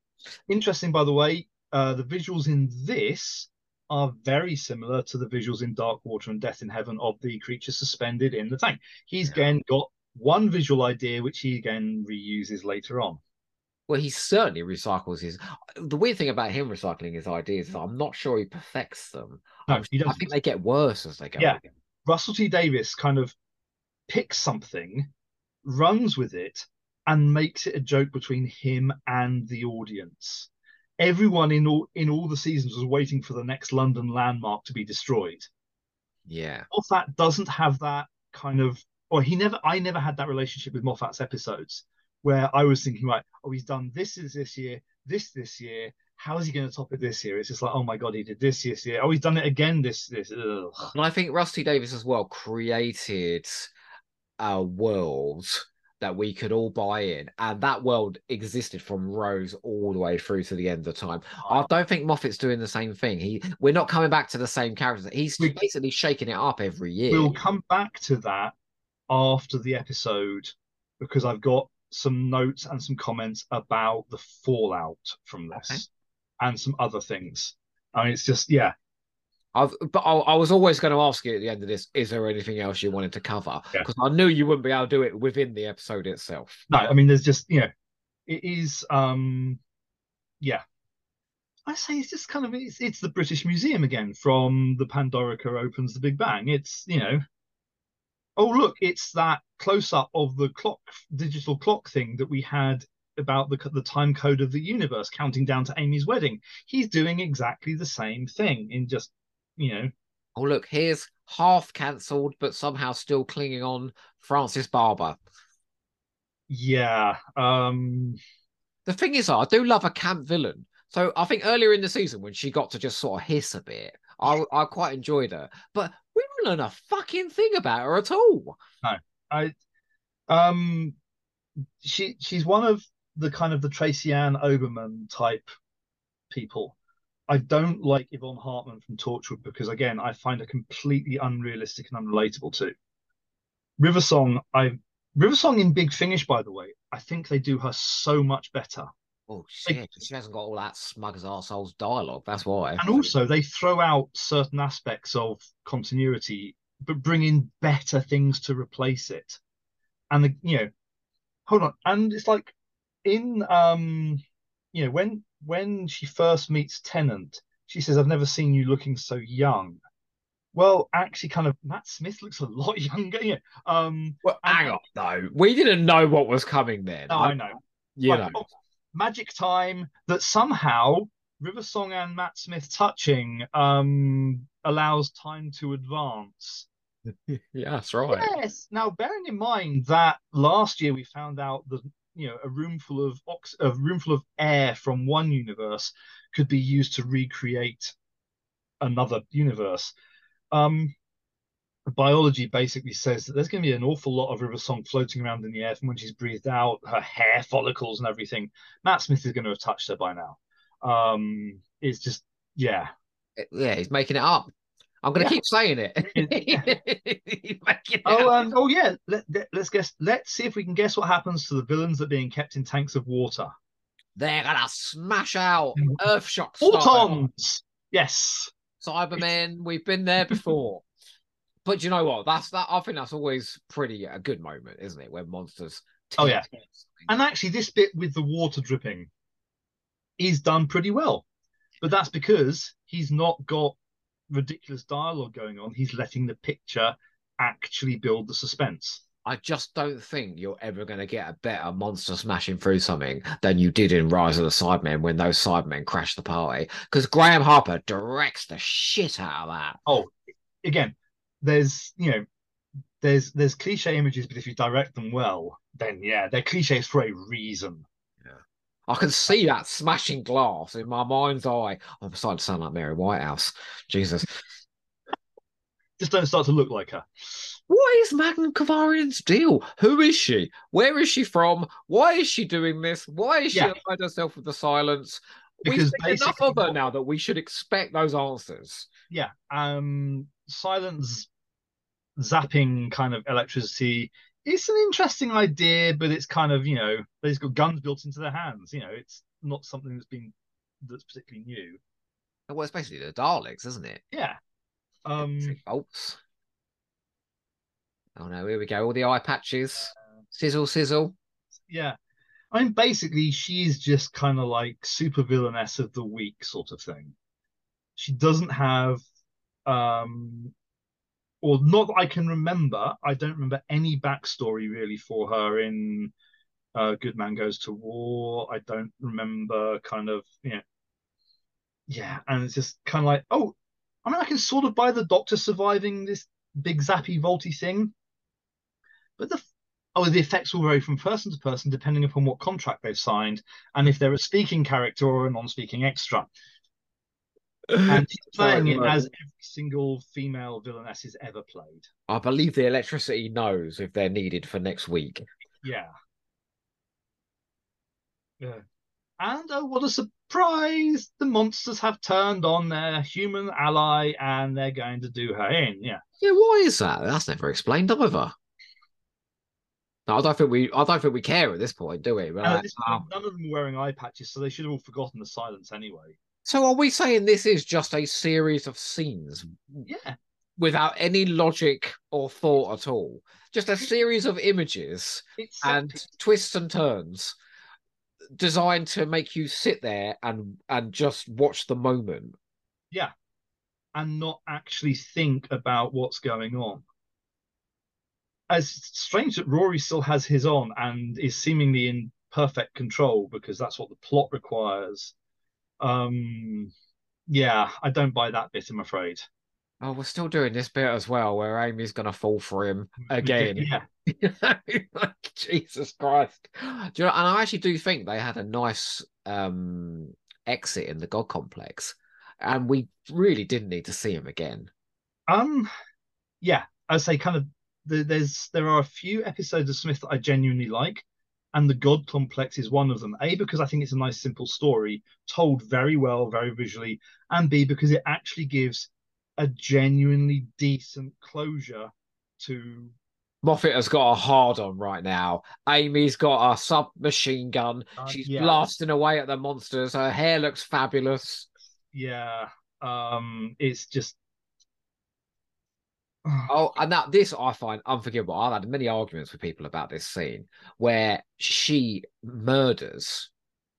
Interesting, by the way. Uh, the visuals in this are very similar to the visuals in Dark Water and Death in Heaven of the creature suspended in the tank. He's yeah. again got one visual idea, which he again reuses later on. Well, he certainly recycles his. The weird thing about him recycling his ideas is I'm not sure he perfects them. No, he doesn't. I think they get worse as they go. Yeah, Russell T Davies kind of picks something, runs with it, and makes it a joke between him and the audience. Everyone in all in all the seasons was waiting for the next London landmark to be destroyed. Yeah. Moffat doesn't have that kind of or he never I never had that relationship with Moffat's episodes where I was thinking, right, oh, he's done this is this year, this this year. How is he going to top it this year? It's just like, oh my god, he did this this year. Oh, he's done it again this this. Ugh. And I think Rusty Davis as well created a world that we could all buy in, and that world existed from Rose all the way through to the end of time. I don't think Moffat's doing the same thing. He, we're not coming back to the same characters. He's we, basically shaking it up every year. We'll come back to that after the episode because I've got some notes and some comments about the fallout from this. Okay. and some other things. I mean, it's just yeah. I've, but I, I was always going to ask you at the end of this: Is there anything else you wanted to cover? Yeah. Because I knew you wouldn't be able to do it within the episode itself. No, I mean, there's just you know, it is um, yeah. I say it's just kind of it's it's the British Museum again from the Pandorica opens the Big Bang. It's you know, oh look, it's that close up of the clock digital clock thing that we had about the the time code of the universe counting down to Amy's wedding. He's doing exactly the same thing in just you know. Oh look, here's half cancelled but somehow still clinging on Frances Barber. Yeah. Um The thing is, I do love a camp villain. So I think earlier in the season when she got to just sort of hiss a bit, I I quite enjoyed her. But we don't learn a fucking thing about her at all. No, I um she she's one of the kind of the Tracy Ann Oberman type people. I don't like Yvonne Hartman from Torchwood because again I find her completely unrealistic and unrelatable to. River Song, I River Song in Big Finish, by the way, I think they do her so much better. Oh shit, she hasn't got all that smug as arseholes dialogue. That's why. And also they throw out certain aspects of continuity, but bring in better things to replace it. And the you know, hold on. And it's like in um you know, when when she first meets Tennant, she says, I've never seen you looking so young. Well, actually, kind of Matt Smith looks a lot younger. Yeah. Um, well, hang on, though. We didn't know what was coming then. no, I know. You Right, know. oh, magic time that somehow River Song and Matt Smith touching um allows time to advance. Yeah, that's right. Yes. Now, bearing in mind that last year we found out that you know a room full of ox- a room full of air from one universe could be used to recreate another universe. Um, biology basically says that there's going to be an awful lot of River Song floating around in the air from when she's breathed out, her hair follicles and everything. Matt Smith is going to have touched her by now. Um, it's just yeah. Yeah, he's making it up. I'm going to Yeah. keep saying it. he's making it Oh, um, oh yeah. Let, let's guess. Let's see if we can guess what happens to the villains that are being kept in tanks of water. They're going to smash out Earthshock style. Photons. Yes. Cybermen, we've been there before. But you know what? That's that. I think that's always pretty a good moment, isn't it? When monsters. Oh, yeah. And actually, this bit with the water dripping is done pretty well. But that's because he's not got ridiculous dialogue going on. He's letting the picture actually build the suspense. I just don't think you're ever going to get a better monster smashing through something than you did in Rise of the Cybermen when those Cybermen crashed the party. Because Graham Harper directs the shit out of that. Oh, again, there's you know, there's there's cliche images, but if you direct them well, then yeah, they're cliches for a reason. I can see that smashing glass in my mind's eye. I'm starting to sound like Mary Whitehouse. Jesus. Just don't start to look like her. What is Madame Kovarian's deal? Who is she? Where is she from? Why is she doing this? Why is she Yeah. allied herself with the silence? Because We've enough of her now that we should expect those answers. yeah um silence zapping kind of electricity it's an interesting idea but it's kind of you know they've got guns built into their hands you know it's not something that's been that's particularly new Well, it's basically the Daleks, isn't it? yeah um bolts. Oh no, here we go. All the eye patches. Sizzle, sizzle. yeah i mean basically she's just kind of like super villainess of the week sort of thing she doesn't have um or not that i can remember i don't remember any backstory really for her in uh good man goes to war. I don't remember kind of know yeah and it's just kind of like oh i mean i can sort of buy the doctor surviving this big zappy volty thing but the oh the effects will vary from person to person depending upon what contract they've signed and if they're a speaking character or a non-speaking extra and she's playing it as every single female villainess has ever played I believe the electricity knows if they're needed for next week. Yeah. Yeah. And oh, what a surprise! The monsters have turned on their human ally and they're going to do her in. Yeah. Yeah, why is that? That's never explained either. No, I don't think we I don't think we care at this point, do we? Like, oh, uh, point, none of them are wearing eye patches, so they should have all forgotten the silence anyway. So are we saying this is just a series of scenes Yeah, without any logic or thought at all? Just a series of images it's and piece. twists and turns designed to make you sit there and and just watch the moment. Yeah. And not actually think about what's going on. As strange that Rory still has his on and is seemingly in perfect control because that's what the plot requires. Um, yeah, I don't buy that bit. I'm afraid. Oh, we're still doing this bit as well where Amy's gonna fall for him again. Yeah, Like, Jesus Christ. Do you know, and I actually do think they had a nice um exit in the God complex. And we really didn't need to see him again. um, yeah. I would say kind of. The, there's there are a few episodes of Smith that I genuinely like, and the God Complex is one of them. A because I think it's a nice simple story told very well, very visually, and B because it actually gives a genuinely decent closure to Moffat has got a hard on right now. Amy's got a submachine gun. Uh, She's yeah. blasting away at the monsters. Her hair looks fabulous. yeah. Um, it's just Oh, and that this I find unforgivable. I've had many arguments with people about this scene where she murders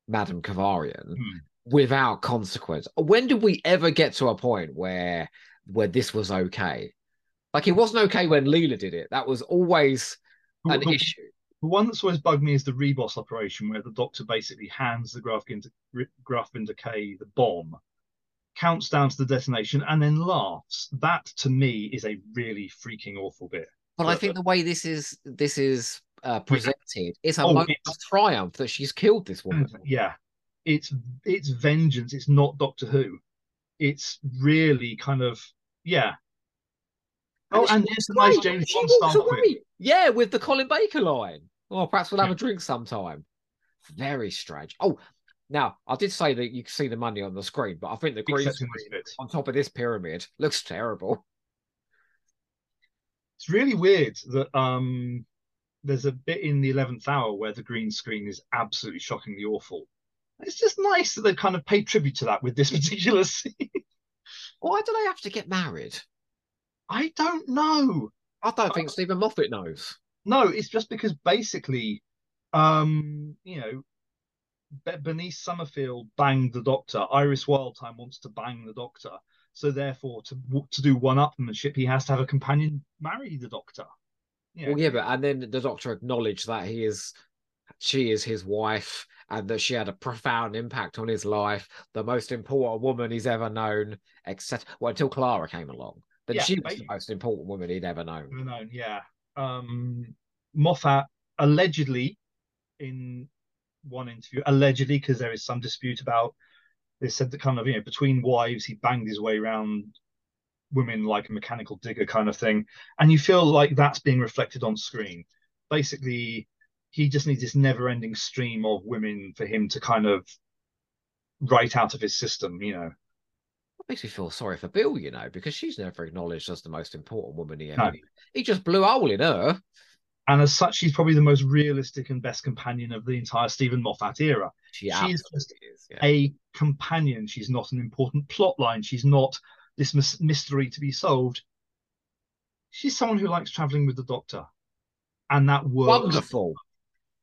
Madame Kovarian Hmm. without consequence. When did we ever get to a point where where this was okay? Like it wasn't okay when Leela did it. That was always an the, issue. the one that's always bugged me is the Ribos operation, where the Doctor basically hands the Grafkin Graff Vynda-K the bomb, counts down to the detonation, and then laughs. That to me is a really freaking awful bit. But I think the way this is this is uh, presented, it's a Oh, moment of triumph that she's killed this woman. Yeah, it's it's vengeance. It's not Doctor Who. It's really kind of yeah. Oh, and walks here's a nice. James She Bond walks. Yeah, with the Colin Baker line. Oh, perhaps we'll have Yeah. a drink sometime. Very strange. Oh, now I did say that you can see the money on the screen, but I think the green Except in this screen bit. on top of this pyramid looks terrible. It's really weird that um there's a bit in the eleventh hour where the green screen is absolutely shockingly awful. It's just nice that they've kind of paid tribute to that with this particular scene. Why do they have to get married? I don't know. I don't think Steven Moffat knows. No, it's just because basically, um, you know, Bernice Summerfield banged the Doctor. Iris Wildthyme wants to bang the Doctor. So therefore, to to do one-upmanship, he has to have a companion marry the Doctor. Well, yeah, but and then the doctor acknowledged that he is, she is his wife, and that she had a profound impact on his life, the most important woman he's ever known, except well until Clara came along. Then Yeah, she was the most important woman he'd ever known. Known, yeah. Um, Moffat allegedly, in one interview, allegedly, because there is some dispute about, they said that kind of, you know, between wives, he banged his way around women like a mechanical digger kind of thing. And you feel like that's being reflected on screen. Basically, he just needs this never ending stream of women for him to kind of write out of his system, you know. It makes me feel sorry for Bill, you know, because she's never acknowledged as the most important woman he ever No. He just blew a hole in her. And as such, she's probably the most realistic and best companion of the entire Steven Moffat era. She She's just is. Yeah. a companion. She's not an important plot line. She's not this mys- mystery to be solved. She's someone who likes traveling with the Doctor, and that works. Wonderful.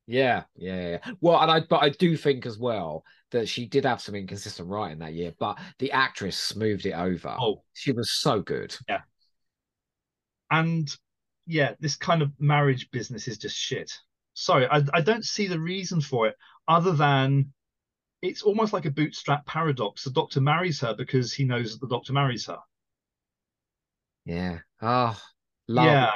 Yeah, yeah, yeah. Well, and I but I do think as well that she did have some inconsistent writing that year, but the actress smoothed it over. Oh, She was so good. Yeah. And yeah, this kind of marriage business is just shit. Sorry, I, I don't see the reason for it other than it's almost like a bootstrap paradox. The Doctor marries her because he knows that the Doctor marries her. Yeah. Oh, love. Yeah,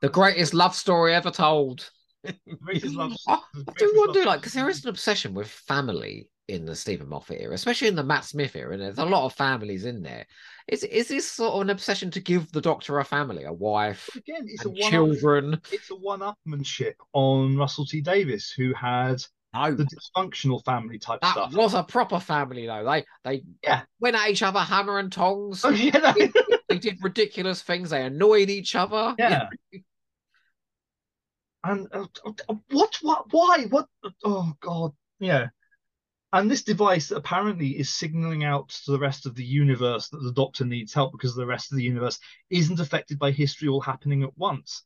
The greatest love story ever told. I do greatest wonder, love- like, because there is an obsession with family in the Steven Moffat era, especially in the Matt Smith era, and there's a lot of families in there. Is is this sort of an obsession to give the Doctor a family, a wife, Again, it's a children? it's a one-upmanship on Russell T Davies, who had No, the dysfunctional family type that stuff. was a proper family though. They they Yeah. went at each other hammer and tongs. Oh, yeah, no, they did ridiculous things. They annoyed each other. yeah. And uh, uh, what? What? Why? What? Oh God! Yeah. And this device apparently is signaling out to the rest of the universe that the Doctor needs help because the rest of the universe isn't affected by history all happening at once.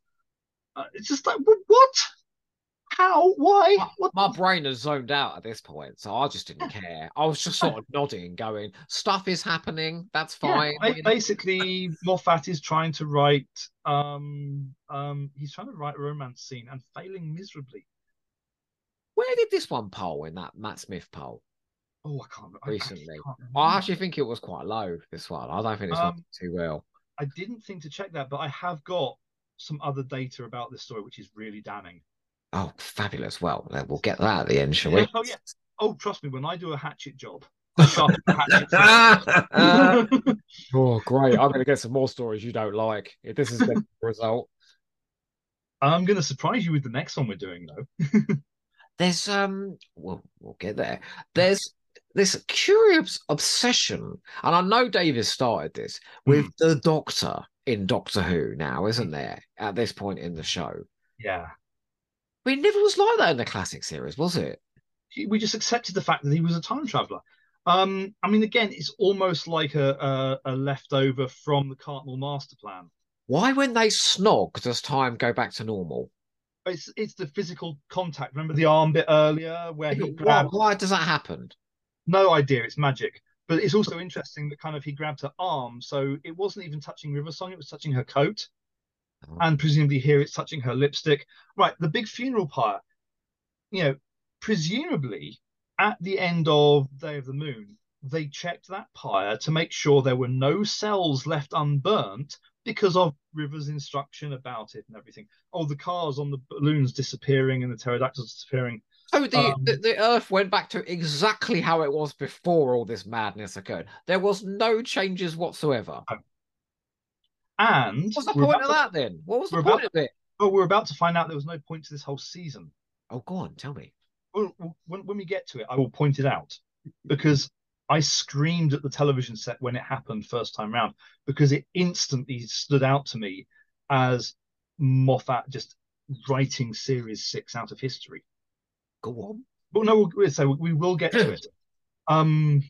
Uh, it's just like what? How? Why? My, what? my brain has zoned out at this point, so I just didn't care. I was just sort of nodding, going, "Stuff is happening. That's fine." Yeah, basically, Moffat is trying to write. Um, um, he's trying to write a romance scene and failing miserably. Where did this one poll in that Matt Smith poll? Oh, I can't. Recently, I, can't I, actually think it was quite low. This one, I don't think it's um, too well. I didn't think to check that, but I have got some other data about this story, which is really damning. Oh, fabulous! Well, we'll get that at the end, shall we? oh yeah. Oh, trust me, when I do a hatchet job, hatchet oh, great! I'm going to get some more stories you don't like. If this is the result, I'm going to surprise you with the next one we're doing, though. There's um, we'll we'll get there. There's this curious obsession, and I know Davies started this with mm. the Doctor in Doctor Who now, isn't there? At this point in the show, yeah. But it never was like that in the classic series, was it? We just accepted the fact that he was a time traveler. Um, I mean, again, it's almost like a, a, a leftover from the Cartmel master plan. Why, when they snog, does time go back to normal? It's it's the physical contact. Remember the arm bit earlier where he grabbed... why, why does that happen? No idea. It's magic. But it's also interesting that kind of he grabbed her arm, so it wasn't even touching River Song; it was touching her coat. Oh. And presumably here it's touching her lipstick. Right, the big funeral pyre. You know, presumably at the end of Day of the Moon, they checked that pyre to make sure there were no cells left unburnt because of River's instruction about it and everything. Oh, the cars on the balloons disappearing and the pterodactyls disappearing. So the, um, the, the Earth went back to exactly how it was before all this madness occurred. There was no changes whatsoever. And what's the point of that then? What was the point about, of it? Oh, we're about to find out there was no point to this whole season. Oh, go on, tell me. Well, when, when we get to it, I will point it out because I screamed at the television set when it happened first time round because it instantly stood out to me as Moffat just writing series six out of history. Go on. Well, no, we'll, so we will get to it. Um,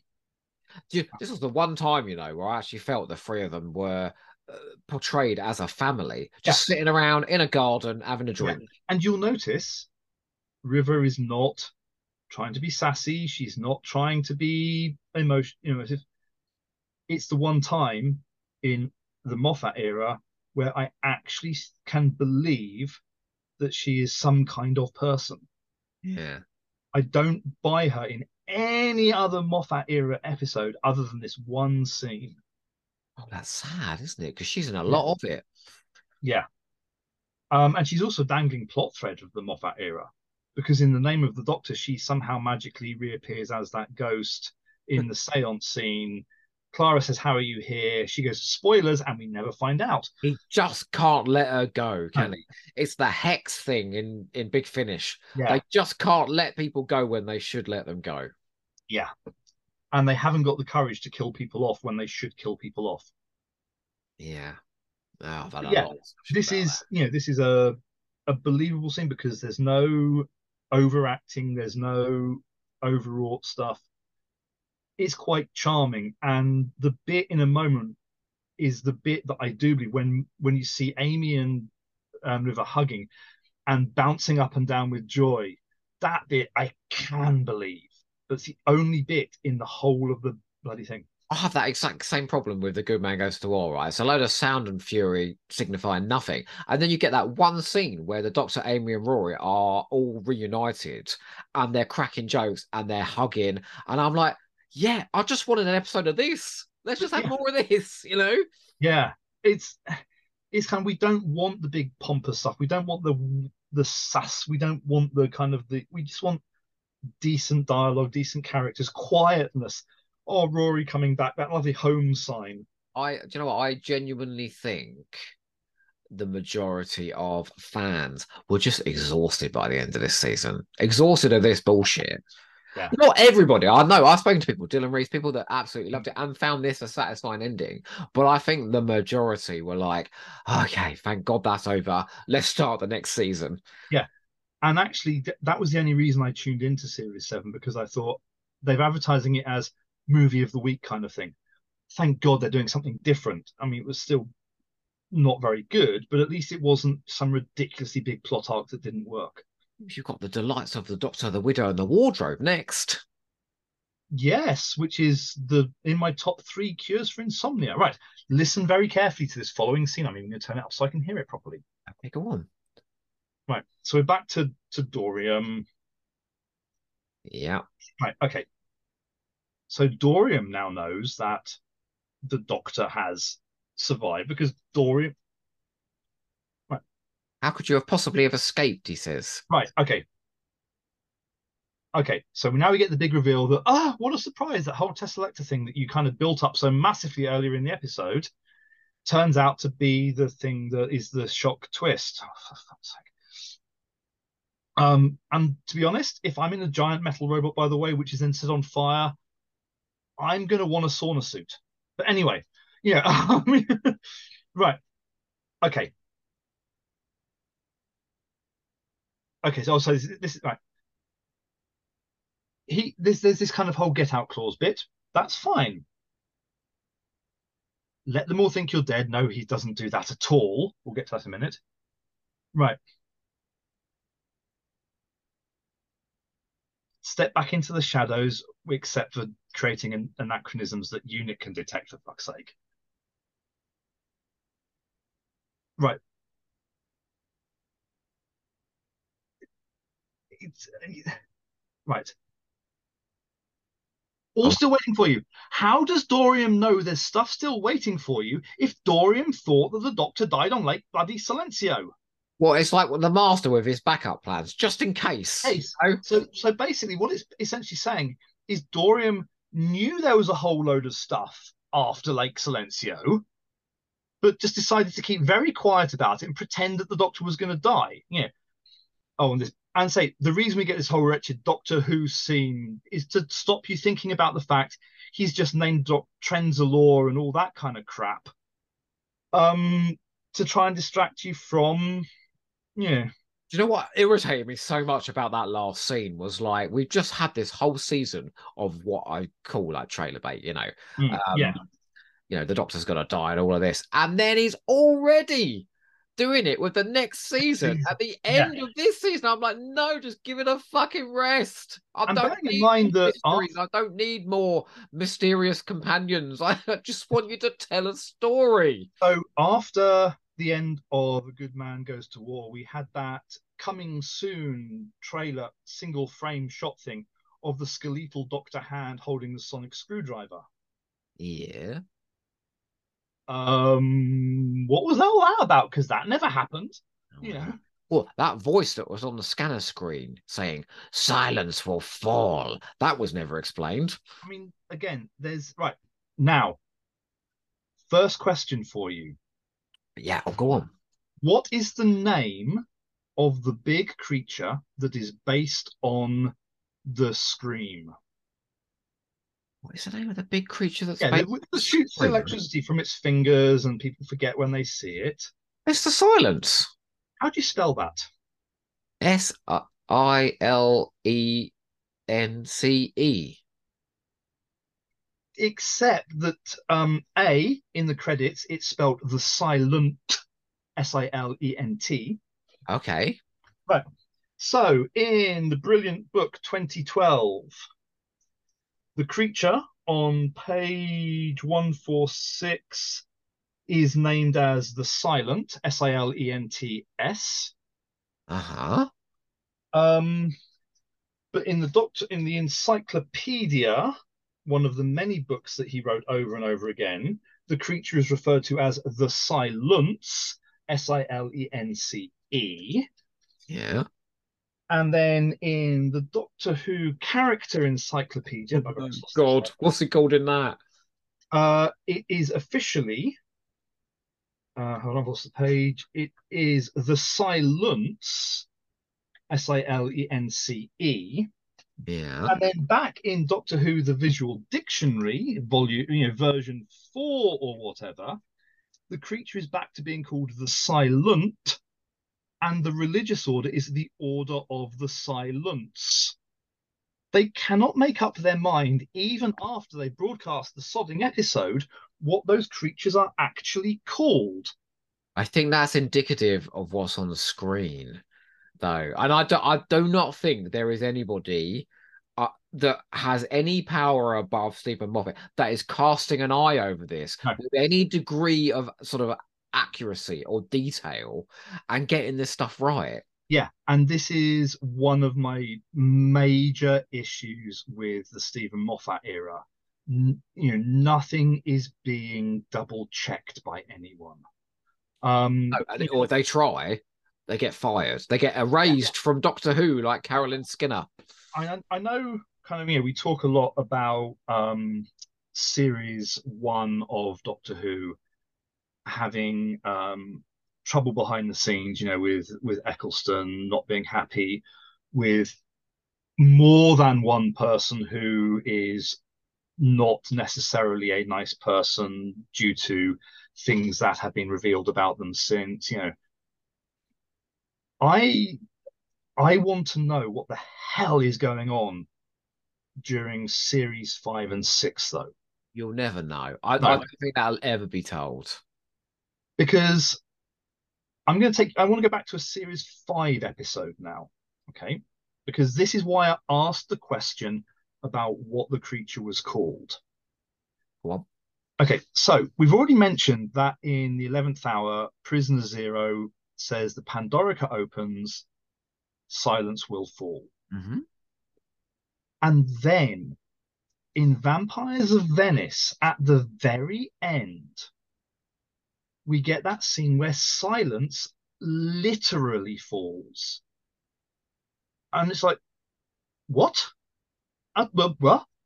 this was the one time, you know, where I actually felt the three of them were uh, portrayed as a family, just yeah. sitting around in a garden having a drink. Yeah. And you'll notice River is not trying to be sassy. She's not trying to be emotion. You know, it's the one time in the Moffat era where I actually can believe that she is some kind of person. Yeah. I don't buy her in any other Moffat era episode other than this one scene. Oh, that's sad, isn't it? Because she's in a lot of it. Yeah. Um, and she's also dangling plot thread of the Moffat era because in the name of the Doctor, she somehow magically reappears as that ghost in the seance scene. Clara says, How are you here? She goes, Spoilers, and we never find out. He just can't let her go, can no. he? It's the hex thing in, in Big Finish. Yeah. They just can't let people go when they should let them go. Yeah and they haven't got the courage to kill people off when they should kill people off. Yeah. Oh, yeah. This is that. you know this is a a believable scene because there's no overacting, there's no overwrought stuff. It's quite charming, and the bit in a moment is the bit that I do believe when when you see Amy and um, River hugging and bouncing up and down with joy. That bit I can believe it's the only bit in the whole of the bloody thing. I have that exact same problem with the Good Man Goes to War, right? It's a load of sound and fury signifying nothing. And then you get that one scene where the Doctor, Amy, and Rory are all reunited and they're cracking jokes and they're hugging. And I'm like, yeah, I just wanted an episode of this. Let's just have yeah. more of this, you know? Yeah. It's it's kind of we don't want the big pompous stuff. We don't want the the sass. We don't want the kind of the we just want decent dialogue, decent characters, quietness. Oh, Rory coming back, that lovely home sign. I, do you know what? I genuinely think the majority of fans were just exhausted by the end of this season, exhausted of this bullshit. Yeah. Not everybody. I know. I've spoken to people, Dylan Reese, people that absolutely loved it and found this a satisfying ending. But I think the majority were like, okay, thank God that's over. Let's start the next season. Yeah and actually th- that was the only reason I tuned into Series Seven because I thought they've advertising it as movie of the week kind of thing. Thank God they're doing something different. I mean, it was still not very good, but at least it wasn't some ridiculously big plot arc that didn't work. You've got the delights of the Doctor, the Widow, and the Wardrobe next. Yes, which is the in my top three cures for insomnia. Right. Listen very carefully to this following scene. I'm even going to turn it up so I can hear it properly. Okay, go on. Right. So we're back to to Dorium. Yeah. Right. Okay. So Dorium now knows that the Doctor has survived because Dorium. Right. How could you have possibly have escaped? He says. Right. Okay. Okay. So now we get the big reveal that ah, what a surprise! That whole Teselecta thing that you kind of built up so massively earlier in the episode turns out to be the thing that is the shock twist. Oh, for fuck's sake. Um, and to be honest, if I'm in a giant metal robot, by the way, which is then set on fire, I'm gonna want a sauna suit. But anyway, yeah, right. Okay. Okay, so this, this is right. He this there's this kind of whole get out clause bit. That's fine. Let them all think you're dead. No, he doesn't do that at all. We'll get to that in a minute. Right. step back into the shadows, except for creating an, anachronisms that UNIT can detect, for fuck's sake. Right. It's, uh, right. All oh. still waiting for you. How does Dorium know there's stuff still waiting for you if Dorium thought that the Doctor died on Lake Bloody Silencio? Well, it's like the master with his backup plans, just in case. case. So, so basically, what it's essentially saying is Dorium knew there was a whole load of stuff after Lake Silencio, but just decided to keep very quiet about it and pretend that the Doctor was going to die. Yeah. Oh, and this, and say the reason we get this whole wretched Doctor Who scene is to stop you thinking about the fact he's just named Doc Trenzalore and all that kind of crap. Um, to try and distract you from yeah. Do you know what irritated me so much about that last scene was like we've just had this whole season of what I call like trailer bait, you know. Mm, um, yeah. You know, the doctor's gonna die and all of this. And then he's already doing it with the next season at the end yeah. of this season. I'm like, no, just give it a fucking rest. I and don't need mind that after... I don't need more mysterious companions. I just want you to tell a story. So after the end of A Good Man Goes to War, we had that coming soon trailer single frame shot thing of the skeletal Dr. Hand holding the sonic screwdriver. Yeah. Um, what was all that about? Because that never happened. Oh, yeah. Well, that voice that was on the scanner screen saying "silence will fall" that was never explained. I mean, again, there's right now. First question for you: yeah, I'll go on. What is the name of the big creature that is based on the scream? What is the name of the big creature that's yeah, that shoots electricity from its fingers and people forget when they see it? It's the silence. How do you spell that? S I L E N C E except that um, A in the credits it's spelled the silent, S I L E N T. Okay. Right. So in the brilliant book 2012, the creature on page 146 is named as the silent, S I L E N T S. Uh huh. Um, but in the doctor in the encyclopedia, one of the many books that he wrote over and over again, the creature is referred to as the Silence, S I L E N C E. Yeah. And then in the Doctor Who character encyclopedia, oh, God, what's it called in that? Uh, it is officially. Uh, hold on, what's the page? It is the Silence, S I L E N C E. Yeah. And then back in Doctor Who, the Visual Dictionary, volume, you know, version four or whatever, the creature is back to being called the Silent, and the religious order is the Order of the Silence. they cannot make up their mind, even after they broadcast the sodding episode, what those creatures are actually called. I think that's indicative of what's on the screen, though. And I do, I do not think there is anybody uh, that has any power above Steven Moffat that is casting an eye over this No. with any degree of sort of accuracy or detail and getting this stuff right. Yeah, and this is one of my major issues with the Steven Moffat era. N- you know, nothing is being double checked by anyone. Um, No, or they try, they get fired. They get erased from Doctor Who, like Caroline Skinner. I I know kind of you know we talk a lot about um series one of Doctor Who having um trouble behind the scenes, you know, with with Eccleston not being happy with more than one person who is not necessarily a nice person due to things that have been revealed about them since, you know. I I want to know what the hell is going on during series five and six, though, You'll never know. I, No. I don't think that'll ever be told. because I'm going to take, I want to go back to a series five episode now, okay? Because this is why I asked the question about what the creature was called. On. Okay, so we've already mentioned that in the 11th hour, Prisoner Zero says the Pandorica opens, silence will fall. Mm-hmm. And then in Vampires of Venice, at the very end, we get that scene where silence literally falls. And it's like, what? Uh?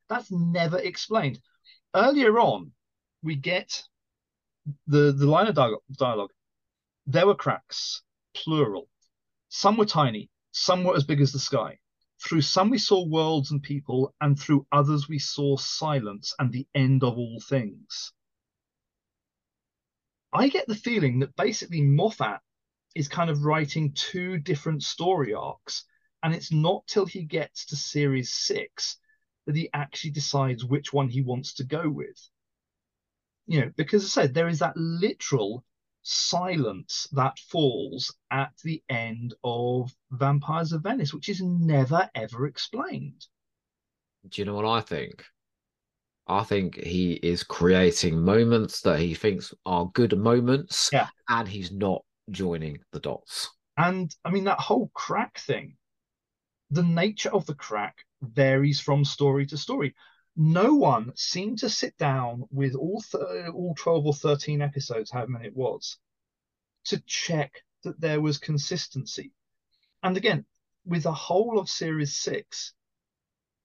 That's never explained. Earlier on, we get the, the line of dialogue, dialogue. There were cracks, plural. Some were tiny, some were as big as the sky. Through some we saw worlds and people, and through others we saw silence and the end of all things. I get the feeling that basically Moffat is kind of writing two different story arcs, and it's not till he gets to series six that he actually decides which one he wants to go with. You know, because I said, there is that literal silence that falls at the end of Vampires of Venice, which is never ever explained. Do you know what I think? I think he is creating moments that he thinks are good moments, Yeah. and he's not joining the dots. And I mean, that whole crack thing, the nature of the crack varies from story to story. No one seemed to sit down with all th- all 12 or 13 episodes, however many it was, to check that there was consistency. And again, with the whole of series six,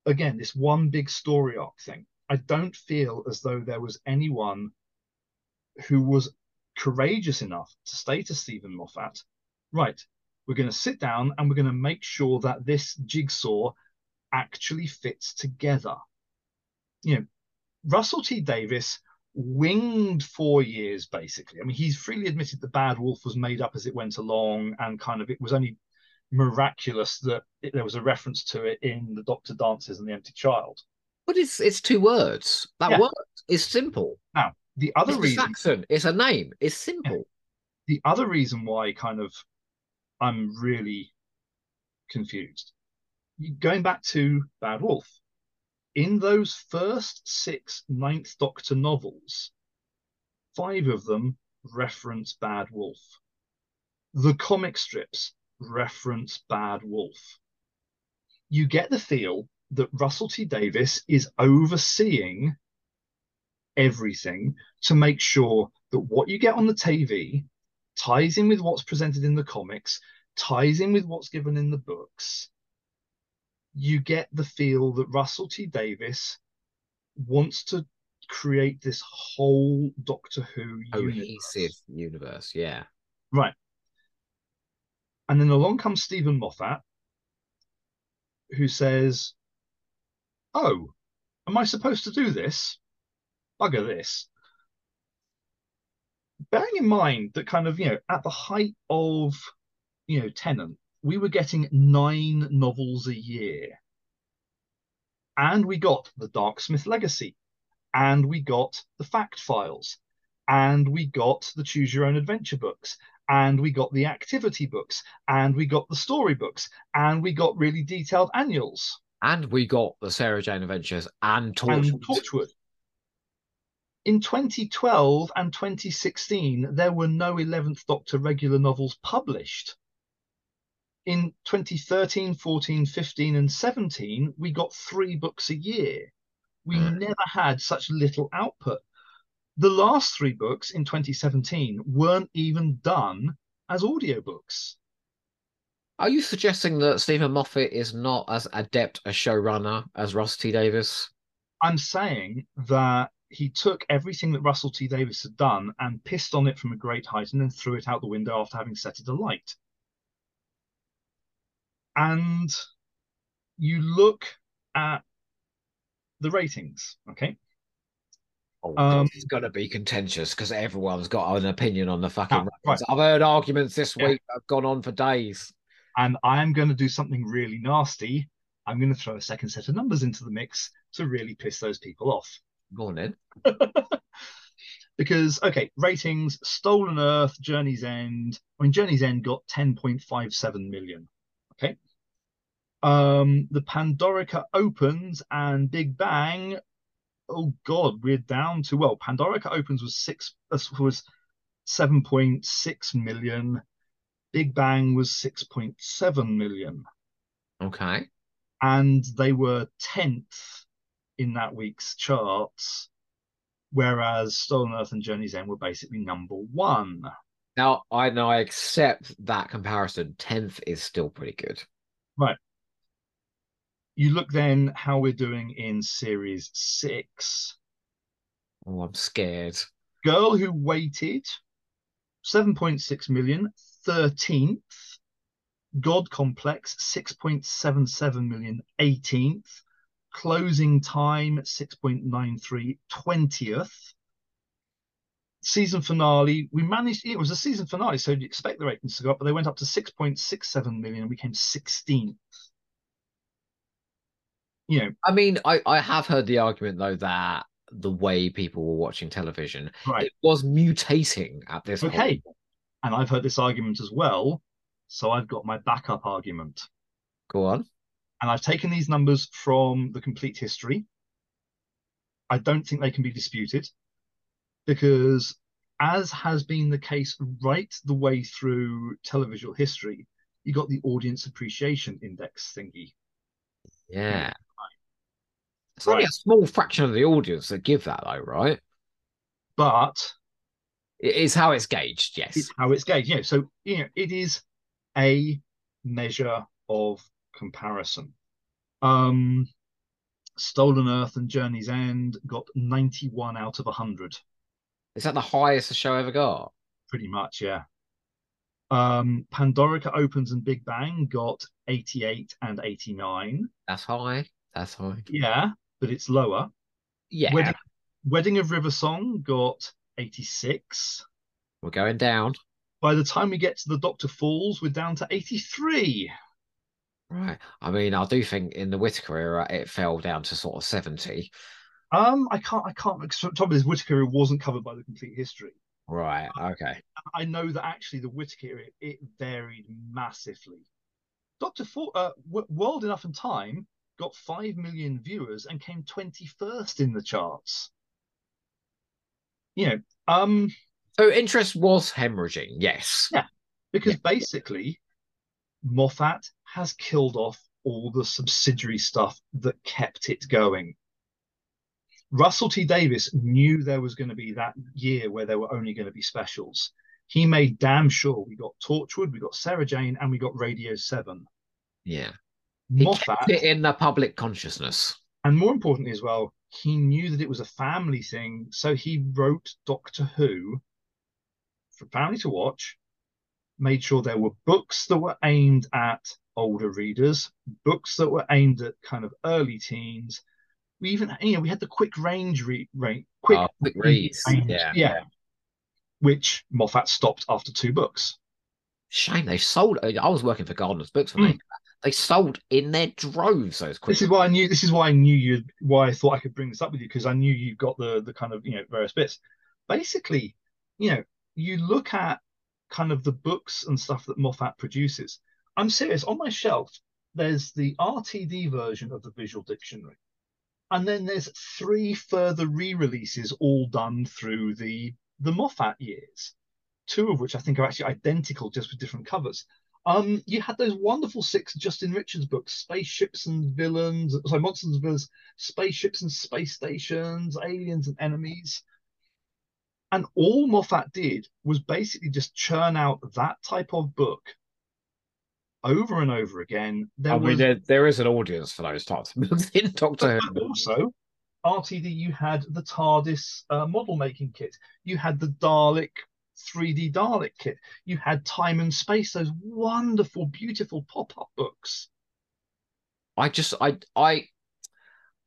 again, this one big story arc thing, I don't feel as though there was anyone who was courageous enough to say to Steven Moffat, right, we're going to sit down and we're going to make sure that this jigsaw actually fits together. You know, Russell T Davies winged four years basically. I mean, he's freely admitted the Bad Wolf was made up as it went along, and kind of it was only miraculous that it, there was a reference to it in the Doctor Dances and the Empty Child. But it's it's two words. That Yeah. works. It's simple. Now the other It's reason, Saxon. It's a name. It's simple. the other reason why kind of I'm really confused. Going back to Bad Wolf, in those first six Ninth Doctor novels, five of them reference Bad Wolf. The comic strips reference Bad Wolf. You get the feel that Russell T Davies is overseeing everything to make sure that what you get on the TV ties in with what's presented in the comics, ties in with what's given in the books. You get the feel that Russell T Davies wants to create this whole Doctor Who Cohesive universe. universe. Yeah. Right. And then along comes Steven Moffat, who says, Oh, am I supposed to do this? Bugger this. Bearing in mind that kind of, you know, at the height of, you know, Tennant, we were getting nine novels a year. and we got the Darksmith Legacy, and we got the Fact Files, and we got the Choose Your Own Adventure books, and we got the activity books, and we got the story books, and we got really detailed annuals. And we got the Sarah Jane Adventures and Torchwood. And Torchwood. In 2012 and 2016, there were no 11th Doctor regular novels published. In 2013, 14, 15, and 17, we got three books a year. We Mm. never had such little output. The last three books in 2017 weren't even done as audiobooks. Are you suggesting that Steven Moffat is not as adept a showrunner as Ross T. Davies? I'm saying that he took everything that Russell T Davies had done and pissed on it from a great height and then threw it out the window after having set it alight. And you look at the ratings, okay? Oh, Um, is going to be contentious because everyone's got an opinion on the fucking. Ah, ratings. right. I've heard arguments this Yeah. week that have gone on for days. And I am going to do something really nasty. I'm going to throw a second set of numbers into the mix to really piss those people off. Go on then. because okay, ratings: Stolen Earth, Journey's End. I mean, Journey's End got 10.57 million. Okay. Um, the Pandorica opens and Big Bang. Oh God, we're down to well, Pandorica opens was six uh, was 7.6 million. Big Bang was 6.7 million, Okay. and they were 10th in that week's charts, whereas Stolen Earth and Journey's End were basically number one. Now I know I accept that comparison. Tenth is still pretty good. You look then how we're doing in series six. Oh, I'm scared. Girl Who Waited, 7.6 million, 13th. God Complex, 6.77 million, 18th. Closing Time, 6.93, 20th. Season finale, we managed, it was a season finale, so you'd expect the ratings to go up, but they went up to 6.67 million and we came 16th. You know, I mean, I, I have heard the argument though that the way people were watching television, right. it was mutating at this Okay. point. And I've heard this argument as well. So I've got my backup argument. Go on. And I've taken these numbers from the complete history. I don't think they can be disputed because, as has been the case right the way through television history, you got the audience appreciation index thingy. Yeah. It's only Right. a small fraction of the audience that give that though, right? But It is how it's gauged, yes. it's how it's gauged. Know, so you know, it is a measure of comparison. Um, Stolen Earth and Journey's End got 91 out of 100, Is that the highest the show ever got? pretty much, yeah. Um, Pandorica Opens and Big Bang got 88 and 89. That's high. That's high. Yeah, but it's lower. Yeah, Wedding, Wedding of River Song got 86. we're going down. By the time we get to the Doctor Falls, we're down to 83. Right. I mean, I do think in the Whittaker era it fell down to sort of 70. Um, I can't, I can't. Trouble is, Whittaker wasn't covered by the complete history. Right. Okay. I know that actually the Whittaker it, it varied massively. Doctor For, uh, World Enough and Time got five million viewers and came twenty first in the charts. You know, um, So interest was hemorrhaging, yes. Yeah. because Yeah. basically, Moffat has killed off all the subsidiary stuff that kept it going. Russell T Davies knew there was going to be that year where there were only going to be specials. He made damn sure we got Torchwood, we got Sarah Jane, and we got Radio 7. Yeah. He Moffat, kept it in the public consciousness. and more importantly as well, he knew that it was a family thing, so he wrote Doctor Who for family to watch, made sure there were books that were aimed at older readers, books that were aimed at kind of early teens. We even, you know, we had the quick range read, range, quick, Oh, quick reads. range, Yeah. yeah, which Moffat stopped after two books. Shame they sold. I was working for Gardner's Books when Hmm. they they sold in their droves. Those this is why I knew. This is why I knew you. Why I thought I could bring this up with you because I knew you got the the kind of you know various bits. Basically, you know, you look at kind of the books and stuff that Moffat produces. I'm serious. On my shelf, there's the RTD version of the Visual Dictionary, and then there's three further re-releases, all done through the the Moffat years. Two of which I think are actually identical, just with different covers. Um, you had those wonderful six Justin Richards books: spaceships and villains, sorry, monsters and villains, spaceships and space stations, aliens and enemies. And all Moffat did was basically just churn out that type of book over and over again. There I mean, was... there, there is an audience for those types of books in Doctor Who. Also, RTD, you had the TARDIS uh, model making kit. You had the Dalek 3D Dalek kit. You had Time and Space, those wonderful, beautiful pop-up books. I just I I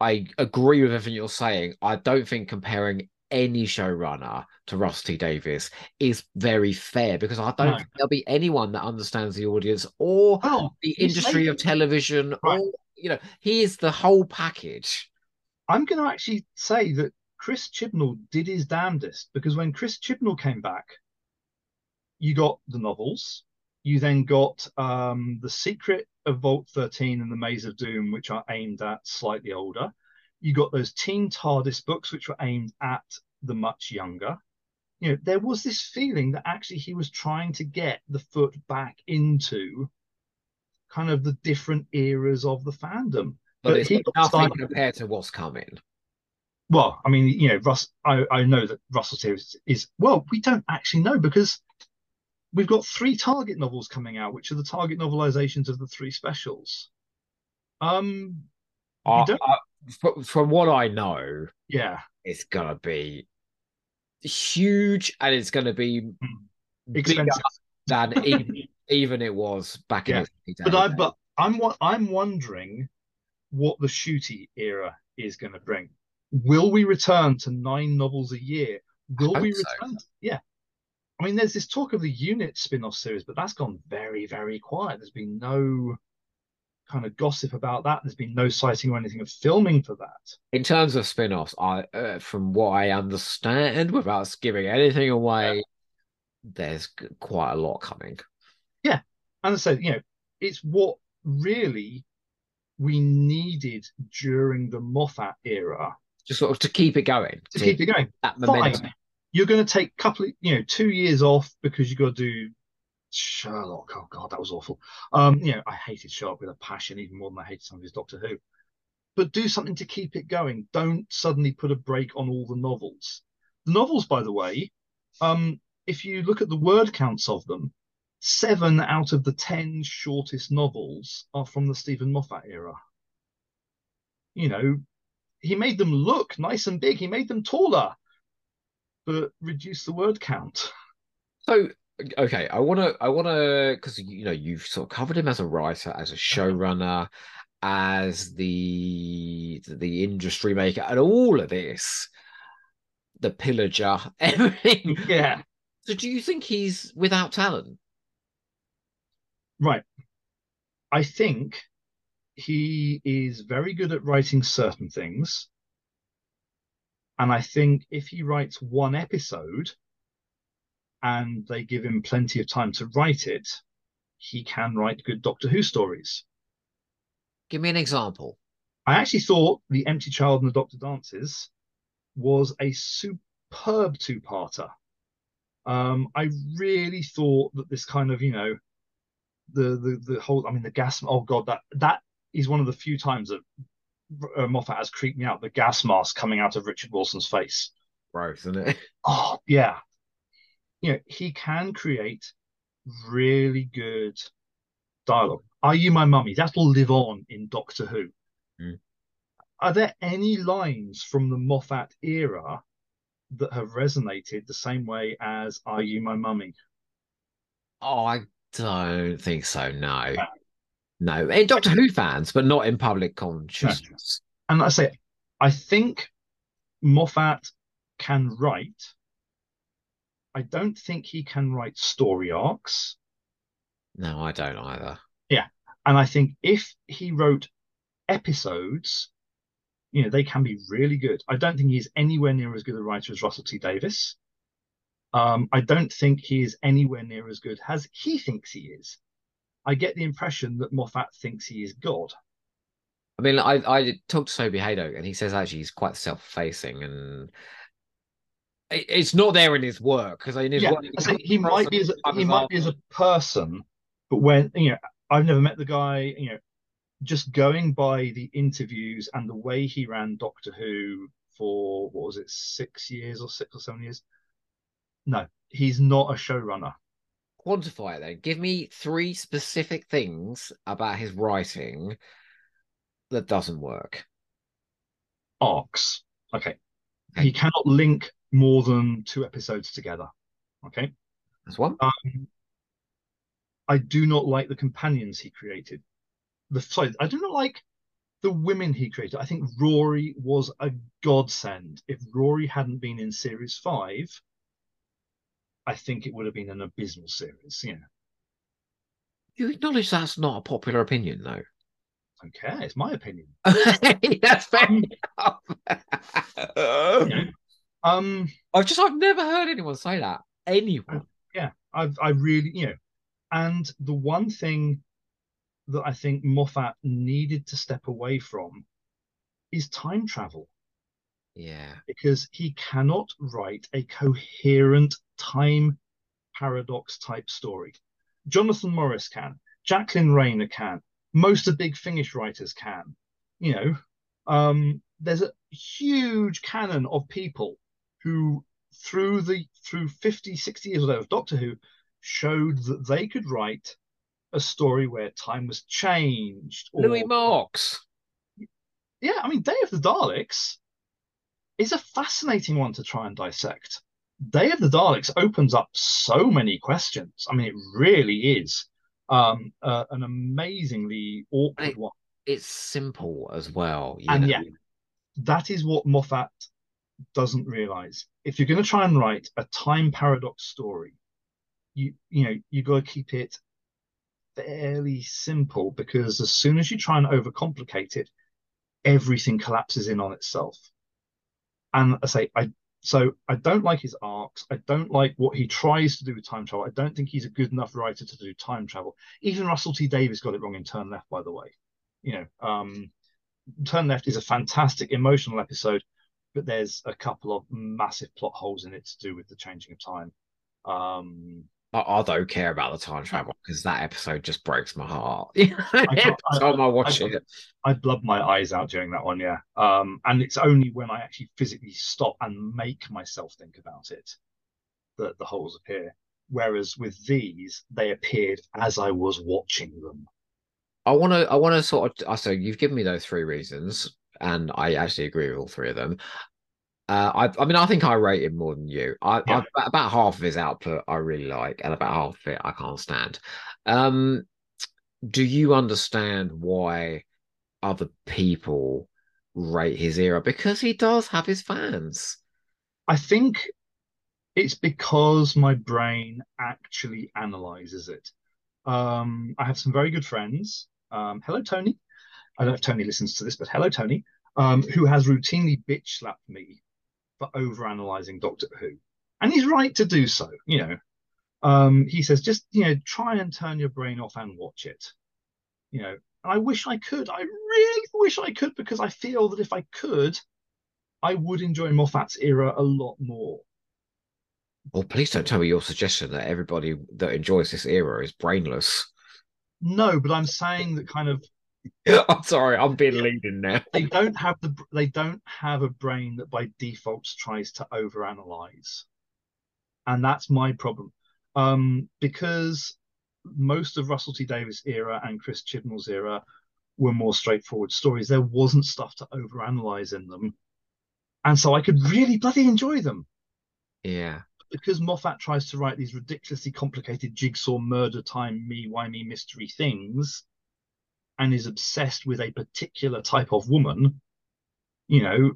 I agree with everything you're saying. I don't think comparing any showrunner to Russell T Davies is very fair because I don't no. think there'll be anyone that understands the audience or oh, the industry of television right. or you know, he is the whole package. I'm going to actually say that Chris Chibnall did his damnedest because when Chris Chibnall came back, you got the novels, you then got um, The Secret of Vault 13 and The Maze of Doom, which are aimed at slightly older. You got those teen TARDIS books, which were aimed at the much younger. You know, there was this feeling that actually he was trying to get the foot back into kind of the different eras of the fandom. But, but it's nothing started... compared to what's coming. Well, I mean, you know, Russ, I, I know that Russell series is well, we don't actually know because we've got three Target novels coming out, which are the Target novelizations of the three specials. Um, uh, uh, from what I know, yeah, it's gonna be huge, and it's gonna be hmm. expensive than even, even it was back yeah. in. But I, but I'm I'm wondering what the Ncuti era is going to bring. Will we return to nine novels a year? Will we return? So. Yeah. I mean, there's this talk of the UNIT spin-off series, but that's gone very, very quiet. There's been no kind of gossip about that. There's been no sighting or anything of filming for that. In terms of spin-offs, I, uh, from what I understand, without giving anything away, yeah. there's quite a lot coming. Yeah, and I said, you know, it's what really we needed during the Moffat era just sort of to keep it going. To, to keep it going. That momentum. Fine. You're going to take a couple of, you know, two years off because you've got to do Sherlock. Oh God, that was awful. Um, you know, I hated Sherlock with a passion, even more than I hated some of his Doctor Who. But do something to keep it going. Don't suddenly put a break on all the novels. The novels, by the way, um, if you look at the word counts of them, seven out of the ten shortest novels are from the Steven Moffat era. You know, he made them look nice and big. He made them taller, but reduced the word count. So okay, I want to, I want to, because you know you've sort of covered him as a writer, as a showrunner, as the the industry maker, and all of this, the pillager, everything. Yeah. So, do you think he's without talent? Right. I think he is very good at writing certain things. And I think if he writes one episode and they give him plenty of time to write it, he can write good Doctor Who stories. Give me an example. I actually thought The Empty Child and the Doctor Dances was a superb two parter. Um, I really thought that this kind of, you know, the the the whole I mean the gas oh god that that is one of the few times that uh, Moffat has creeped me out. The gas mask coming out of Richard Wilson's face. Gross, isn't it? Oh yeah. You know, he can create really good dialogue. Are you my mummy? That'll live on in Doctor Who. Mm. Are there any lines from the Moffat era that have resonated the same way as Are You My Mummy? Oh, I don't think so, no. No, in Doctor Who fans, but not in public consciousness. No. And I say, I think Moffat can write. I don't think he can write story arcs. No, I don't either. Yeah. And I think if he wrote episodes, you know, they can be really good. I don't think he's anywhere near as good a writer as Russell T Davies. Um, I don't think he is anywhere near as good as he thinks he is. I get the impression that Moffat thinks he is God. I mean, I I talked to Toby Hadoke, and he says actually he's quite self-facing, and it, it's not there in his work because in his yeah, work, I say he might be as a, he might be as a person, but when you know, I've never met the guy. You know, just going by the interviews and the way he ran Doctor Who for what was it, six years or six or seven years? No, he's not a showrunner. Quantify it then. Give me three specific things about his writing that doesn't work. Arcs. Okay. okay. He cannot link more than two episodes together. Okay. That's one. Um, I do not like the companions he created. The sorry, I do not like the women he created. I think Rory was a godsend. If Rory hadn't been in series five, I think it would have been an abysmal series. Yeah. You acknowledge that's not a popular opinion, though. I don't care. It's my opinion. that's fair um, um, I've just I've never heard anyone say that. Anyone. Yeah, I've I really you know, and the one thing that I think Moffat needed to step away from is time travel. Yeah. Because he cannot write a coherent time paradox type story. Jonathan Morris can, Jacqueline Rayner can, most of the Big Finish writers can. You know, um, there's a huge canon of people who through the through 50, 60 years of Doctor Who showed that they could write a story where time was changed. Or, Louis Marks. Yeah, I mean, Day of the Daleks is a fascinating one to try and dissect. Day of the Daleks opens up so many questions. I mean, it really is um, uh, an amazingly awkward it, one. It's simple as well. and know? yeah, that is what Moffat doesn't realize. If you're going to try and write a time paradox story, you you know you got to keep it fairly simple because as soon as you try and overcomplicate it, everything collapses in on itself. And I say I so I don't like his arcs. I don't like what he tries to do with time travel. I don't think he's a good enough writer to do time travel. Even Russell T Davies got it wrong in Turn Left, by the way. You know, um, Turn Left is a fantastic emotional episode, but there's a couple of massive plot holes in it to do with the changing of time. Um, I, I don't care about the time travel because that episode just breaks my heart. Time I, I watch I, it, I blub my eyes out during that one. Yeah, um, and it's only when I actually physically stop and make myself think about it that the holes appear. Whereas with these, they appeared as I was watching them. I want to. I want to sort of. So you've given me those three reasons, and I actually agree with all three of them. Uh, I, I mean, I think I rate him more than you. I, yeah. I, about half of his output I really like, and about half of it I can't stand. Um, do you understand why other people rate his era? Because he does have his fans. I think it's because my brain actually analyzes it. Um, I have some very good friends. Um, hello, Tony. I don't know if Tony listens to this, but hello, Tony, um, who has routinely bitch slapped me for over analyzing Doctor Who. And he's right to do so, you know. Um, he says, just, you know, try and turn your brain off and watch it. You know, and I wish I could. I really wish I could because I feel that if I could, I would enjoy Moffat's era a lot more. Well, please don't tell me your suggestion that everybody that enjoys this era is brainless. No, but I'm saying that kind of I'm sorry, I'm being leading now. They don't have the they don't have a brain that by default tries to overanalyze, and that's my problem. Um, because most of Russell T Davies era and Chris Chibnall's era were more straightforward stories. There wasn't stuff to overanalyze in them, and so I could really bloody enjoy them. Yeah. Because Moffat tries to write these ridiculously complicated jigsaw murder time me why me mystery things and is obsessed with a particular type of woman, you know,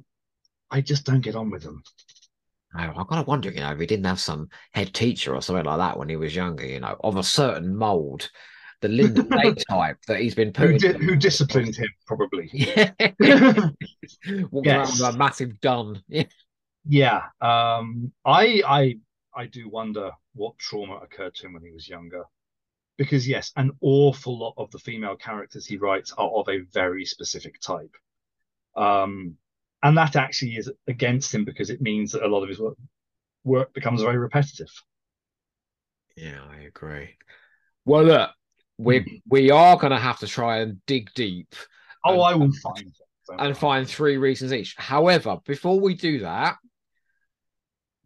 I just don't get on with them. I, I kind of wonder, you know, if he didn't have some head teacher or something like that when he was younger, you know, of a certain mold the Linda Lay type that he's been Who, put di- who disciplined him, probably. Yeah. Walking around with a massive gun. Yeah. Yeah. Um, I I I do wonder what trauma occurred to him when he was younger. Because yes, an awful lot of the female characters he writes are of a very specific type. Um, and that actually is against him because it means that a lot of his work, work becomes very repetitive. Yeah, I agree. Well, look, we we are gonna have to try and dig deep Oh, And- I will find. And find three reasons each. However, before we do that,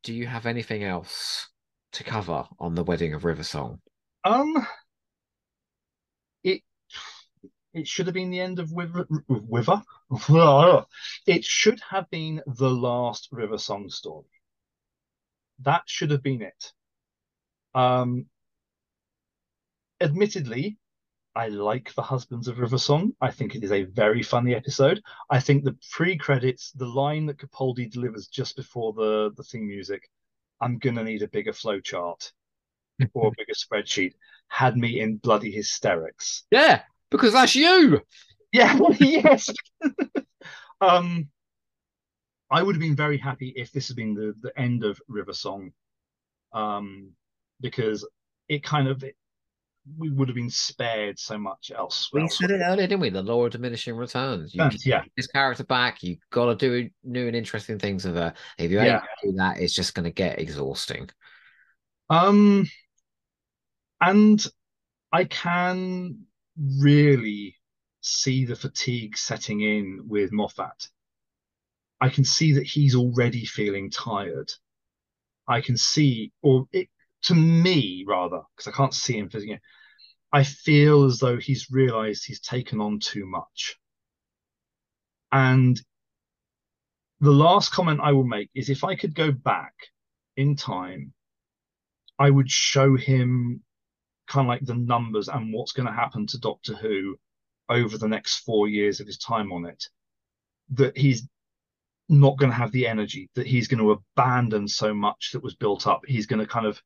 do you have anything else to cover on the wedding of River Song? Um, it it should have been the end of. Wiver. It should have been the last River Song story. That should have been it. Um, admittedly, I like the Husbands of River Song. I think it is a very funny episode. I think the pre-credits, the line that Capaldi delivers just before the the theme music, "I'm gonna need a bigger flow chart or a bigger spreadsheet," had me in bloody hysterics. Yeah, because that's you. Yeah, yes. um, I would have been very happy if this had been the the end of River Song, um, because it kind of it, we would have been spared so much else. We said it earlier, didn't we? The law of diminishing returns. You can yeah. this character back. You got to do new and interesting things with her. If you Yeah. ain't do that, it's just going to get exhausting. Um, and I can really see the fatigue setting in with Moffat. I can see that he's already feeling tired. I can see, or it, to me rather, because I can't see him physically. I feel as though he's realized he's taken on too much. And the last comment I will make is if I could go back in time, I would show him kind of like the numbers and what's going to happen to Doctor Who over the next four years of his time on it. That he's not going to have the energy, that he's going to abandon so much that was built up. He's going to kind of,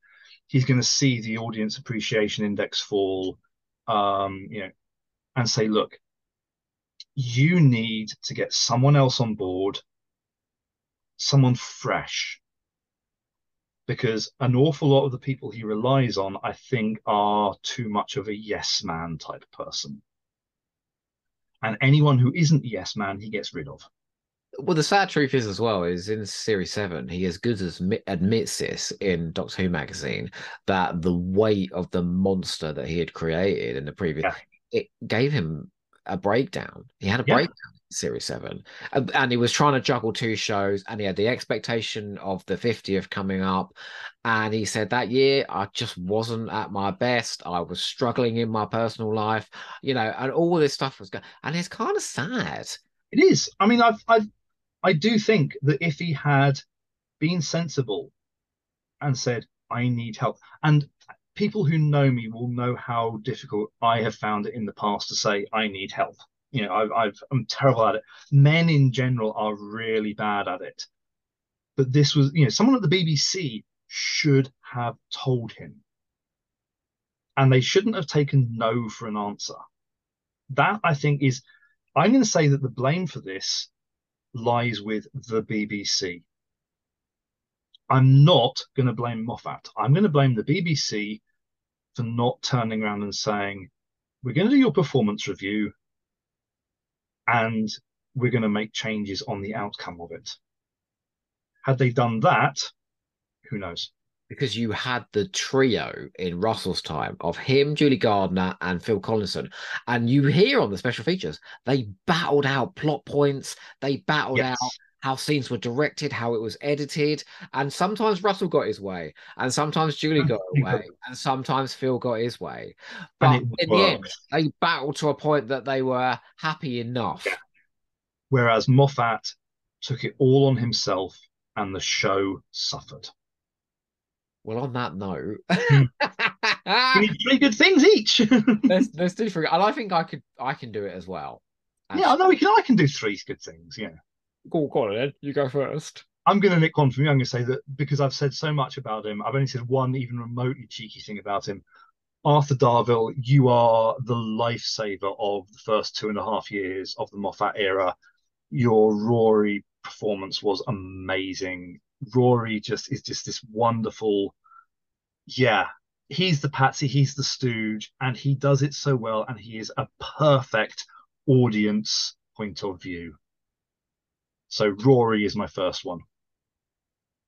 he's going to see the audience appreciation index fall, um, you know, and say, look, you need to get someone else on board, someone fresh, because an awful lot of the people he relies on, I think, are too much of a yes man type person. And anyone who isn't a yes man, he gets rid of. Well, the sad truth is as well is in series seven, he as good as admits this in Doctor Who magazine that the weight of the monster that he had created in the previous Yeah. it gave him a breakdown. He had a Yeah. breakdown series seven, and, and he was trying to juggle two shows, and he had the expectation of the fiftieth coming up, and he said that year I just wasn't at my best. I was struggling in my personal life, you know, and all this stuff was going, and it's kind of sad. It is. I mean, I've, I've, I do think that if he had been sensible and said, I need help, and people who know me will know how difficult I have found it in the past to say, I need help. You know, I've, I've, I'm terrible at it. Men in general are really bad at it. But this was, you know, someone at the BBC should have told him. And they shouldn't have taken no for an answer. That, I think, is I'm going to say that the blame for this lies with the BBC. I'm not going to blame Moffat. I'm going to blame the BBC for not turning around and saying, we're going to do your performance review and we're going to make changes on the outcome of it. Had they done that, who knows? because you had the trio in Russell's time of him, Julie Gardner, and Phil Collinson. And you hear on the special features, they battled out plot points, they battled Yes. out how scenes were directed, how it was edited. And sometimes Russell got his way, and sometimes Julie got her way, and sometimes Phil got his way. But in the end, they battled to a point that they were happy enough. Yeah. Whereas Moffat took it all on himself and the show suffered. Well, on that note, hmm. We need three good things each. let's let's do three. And I think I could I can do it as well. yeah, I know we can. I can do three good things. Yeah. Go, on, then. You go first. I'm going to nick one from going to say that because I've said so much about him, I've only said one even remotely cheeky thing about him. Arthur Darvill, you are the lifesaver of the first two and a half years of the Moffat era. Your Rory performance was amazing. Rory just is just this wonderful, yeah. He's the patsy, he's the stooge, and he does it so well, and he is a perfect audience point of view. So Rory is my first one.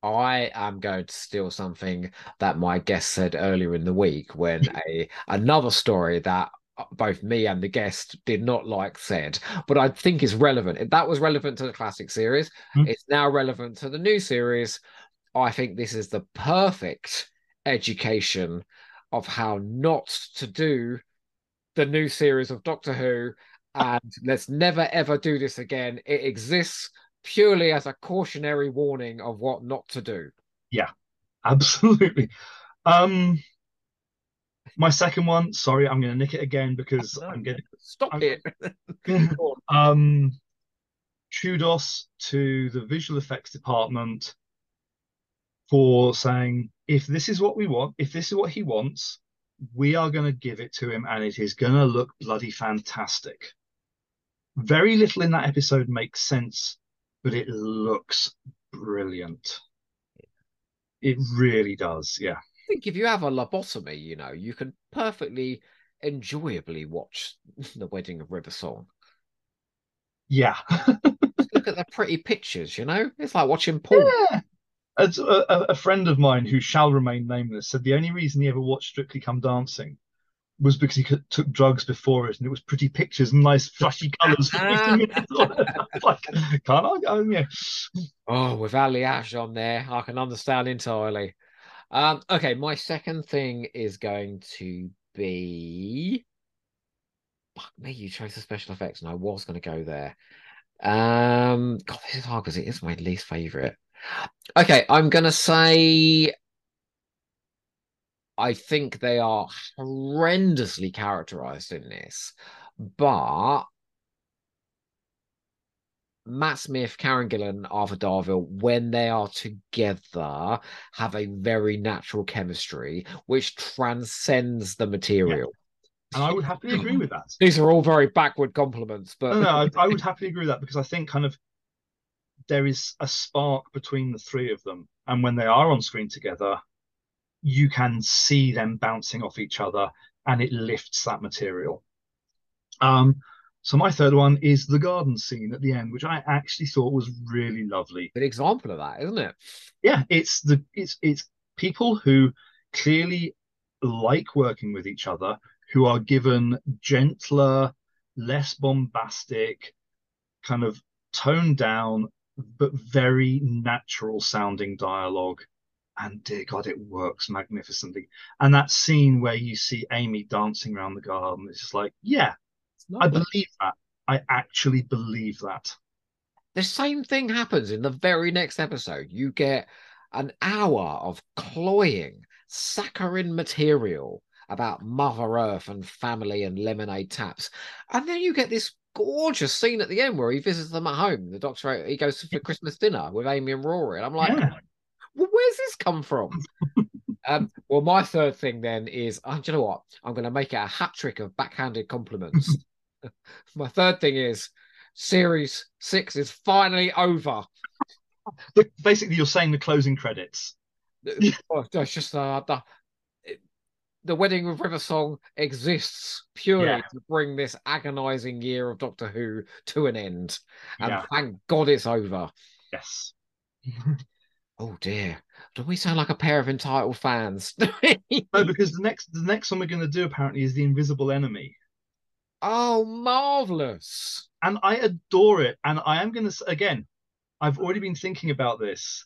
I am going to steal something that my guest said earlier in the week when a another story that both me and the guest did not like said, but I think is relevant. That was relevant to the classic series. Mm. It's now relevant to the new series. I think this is the perfect education of how not to do the new series of Doctor Who. And let's never ever do this again. It exists purely as a cautionary warning of what not to do. Yeah, absolutely. Um, my second one, sorry, I'm going to nick it again because no, I'm getting stop I'm, it. um, kudos to the visual effects department for saying if this is what we want, if this is what he wants, we are going to give it to him, and it is going to look bloody fantastic. Very little in that episode makes sense but it looks brilliant. It really does, yeah. I think if you have a lobotomy, you know, you can perfectly enjoyably watch the wedding of River Song. Yeah. look at the pretty pictures, you know? It's like watching porn. Yeah. A, a, friend of mine who shall remain nameless said the only reason he ever watched Strictly Come Dancing was because he took drugs before it, and it was pretty pictures and nice flashy colours for 50 minutes. like, can't I go? Yeah. Oh, with Aljaž on there, I can understand entirely. Um, okay, my second thing is going to be. Fuck me, you chose the special effects, and I was going to go there. Um, God, this is hard because it is my least favorite. Okay, I'm going to say I think they are horrendously characterized in this, but Matt Smith, Karen Gillan, Arthur Darvill, when they are together, have a very natural chemistry which transcends the material. Yeah. And I would happily agree with that. These are all very backward compliments, but no, no I, I would happily agree with that because I think kind of there is a spark between the three of them, and when they are on screen together, you can see them bouncing off each other and it lifts that material. Um, so my third one is the garden scene at the end, which I actually thought was really lovely. An example of that, isn't it? Yeah, it's the it's it's people who clearly like working with each other, who are given gentler, less bombastic, kind of toned down, but very natural sounding dialogue and dear God, it works magnificently. And that scene where you see Amy dancing around the garden, it's just like, yeah, I believe that. I actually believe that. The same thing happens in the very next episode. You get an hour of cloying, saccharine material about Mother Earth and family and lemonade taps. And then you get this gorgeous scene at the end where he visits them at home. The doctor, he goes for Christmas dinner with Amy and Rory. And I'm like, yeah well, where's this come from? um, well, my third thing then is, oh, do you know what? I'm going to make it a hat trick of backhanded compliments. my third thing is, series six is finally over. Basically, you're saying the closing credits. oh, it's just uh, the, the wedding with River Song exists purely yeah. to bring this agonizing year of Doctor Who to an end, and yeah. thank God it's over. Yes. Oh dear. Do we sound like a pair of entitled fans? no, because the next the next one we're going to do apparently is the Invisible Enemy. Oh, marvelous! And I adore it. And I am going to again. I've already been thinking about this.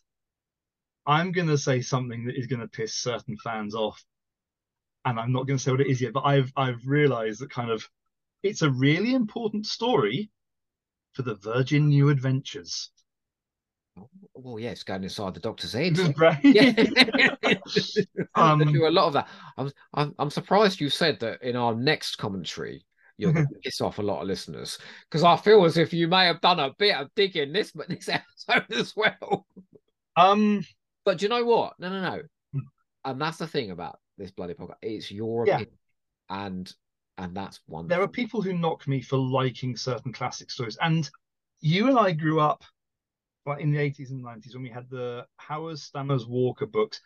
I'm going to say something that is going to piss certain fans off, and I'm not going to say what it is yet. But I've I've realised that kind of it's a really important story for the Virgin New Adventures. Well, yeah, it's going inside the doctor's head. Right. Yeah. um, do a lot of that. I'm, I'm, I'm surprised you said that in our next commentary you're going to piss off a lot of listeners because I feel as if you may have done a bit of digging this but this episode as well. Um, but do you know what? No, no, no. Hmm. And that's the thing about this bloody podcast. It's your Yeah. opinion, and and that's one. there are people who knock me for liking certain classic stories and you and i grew up like in the 80s and 90s when we had the Howe and Stammers Walker books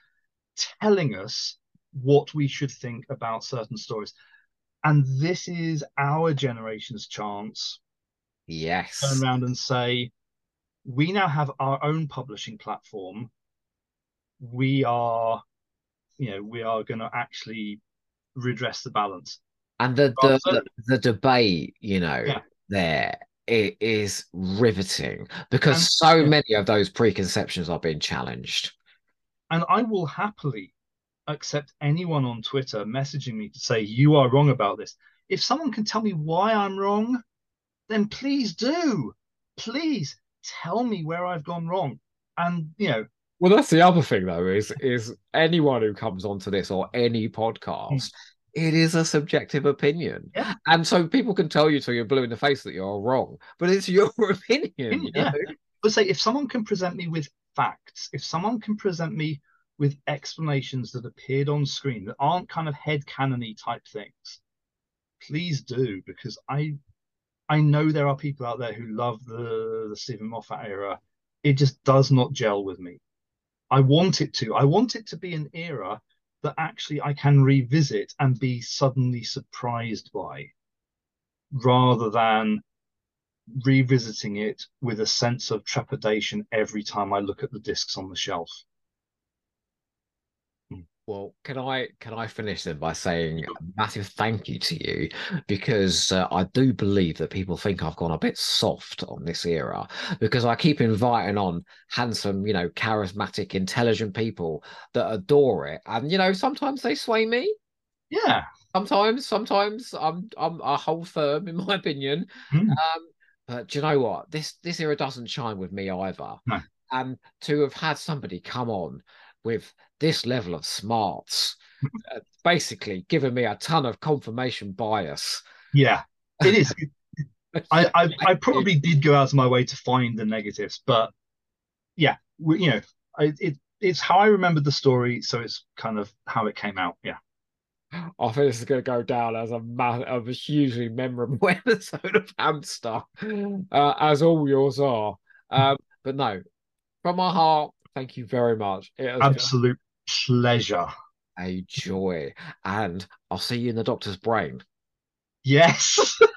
telling us what we should think about certain stories and this is our generation's chance to Yes. turn around and say we now have our own publishing platform we are you know we are going to actually redress the balance And the the, the, the debate, you know, Yeah. there it is riveting because And- so yeah. many of those preconceptions are being challenged. And I will happily accept anyone on Twitter messaging me to say, you are wrong about this. If someone can tell me why I'm wrong, then please do. Please tell me where I've gone wrong. And, you know, Well, that's the other thing, though, is is anyone who comes onto this or any podcast, hmm. It is a subjective opinion, Yeah. and so people can tell you till you're blue in the face that you're wrong, but it's your opinion. you Yeah. know? let's say if someone can present me with facts, if someone can present me with explanations that appeared on screen that aren't kind of head cannony type things, please do because I I know there are people out there who love the the Steven Moffat era. It just does not gel with me. I want it to. I want it to be an era that actually I can revisit and be suddenly surprised by, rather than revisiting it with a sense of trepidation every time I look at the discs on the shelf. Well, can I can I finish then by saying a massive thank you to you because uh, I do believe that people think I've gone a bit soft on this era because I keep inviting on handsome, you know, charismatic, intelligent people that adore it, and you know, sometimes they sway me. Yeah. Sometimes, sometimes I'm I'm a whole firm in my opinion. Mm. Um, but do you know what? This this era doesn't shine with me either. No. And to have had somebody come on with this level of smarts, uh, basically giving me a ton of confirmation bias. Yeah. It is. I, I I probably did go out of my way to find the negatives, but yeah, we, you know, I, it it's how I remembered the story, so it's kind of how it came out. Yeah. I think this is going to go down as a ma- of a hugely memorable episode of Hamster, uh, as all yours are. Um, but no, from my heart, thank you very much. It has been Absolute pleasure. a joy, and I'll see you in the doctor's brain. Yes.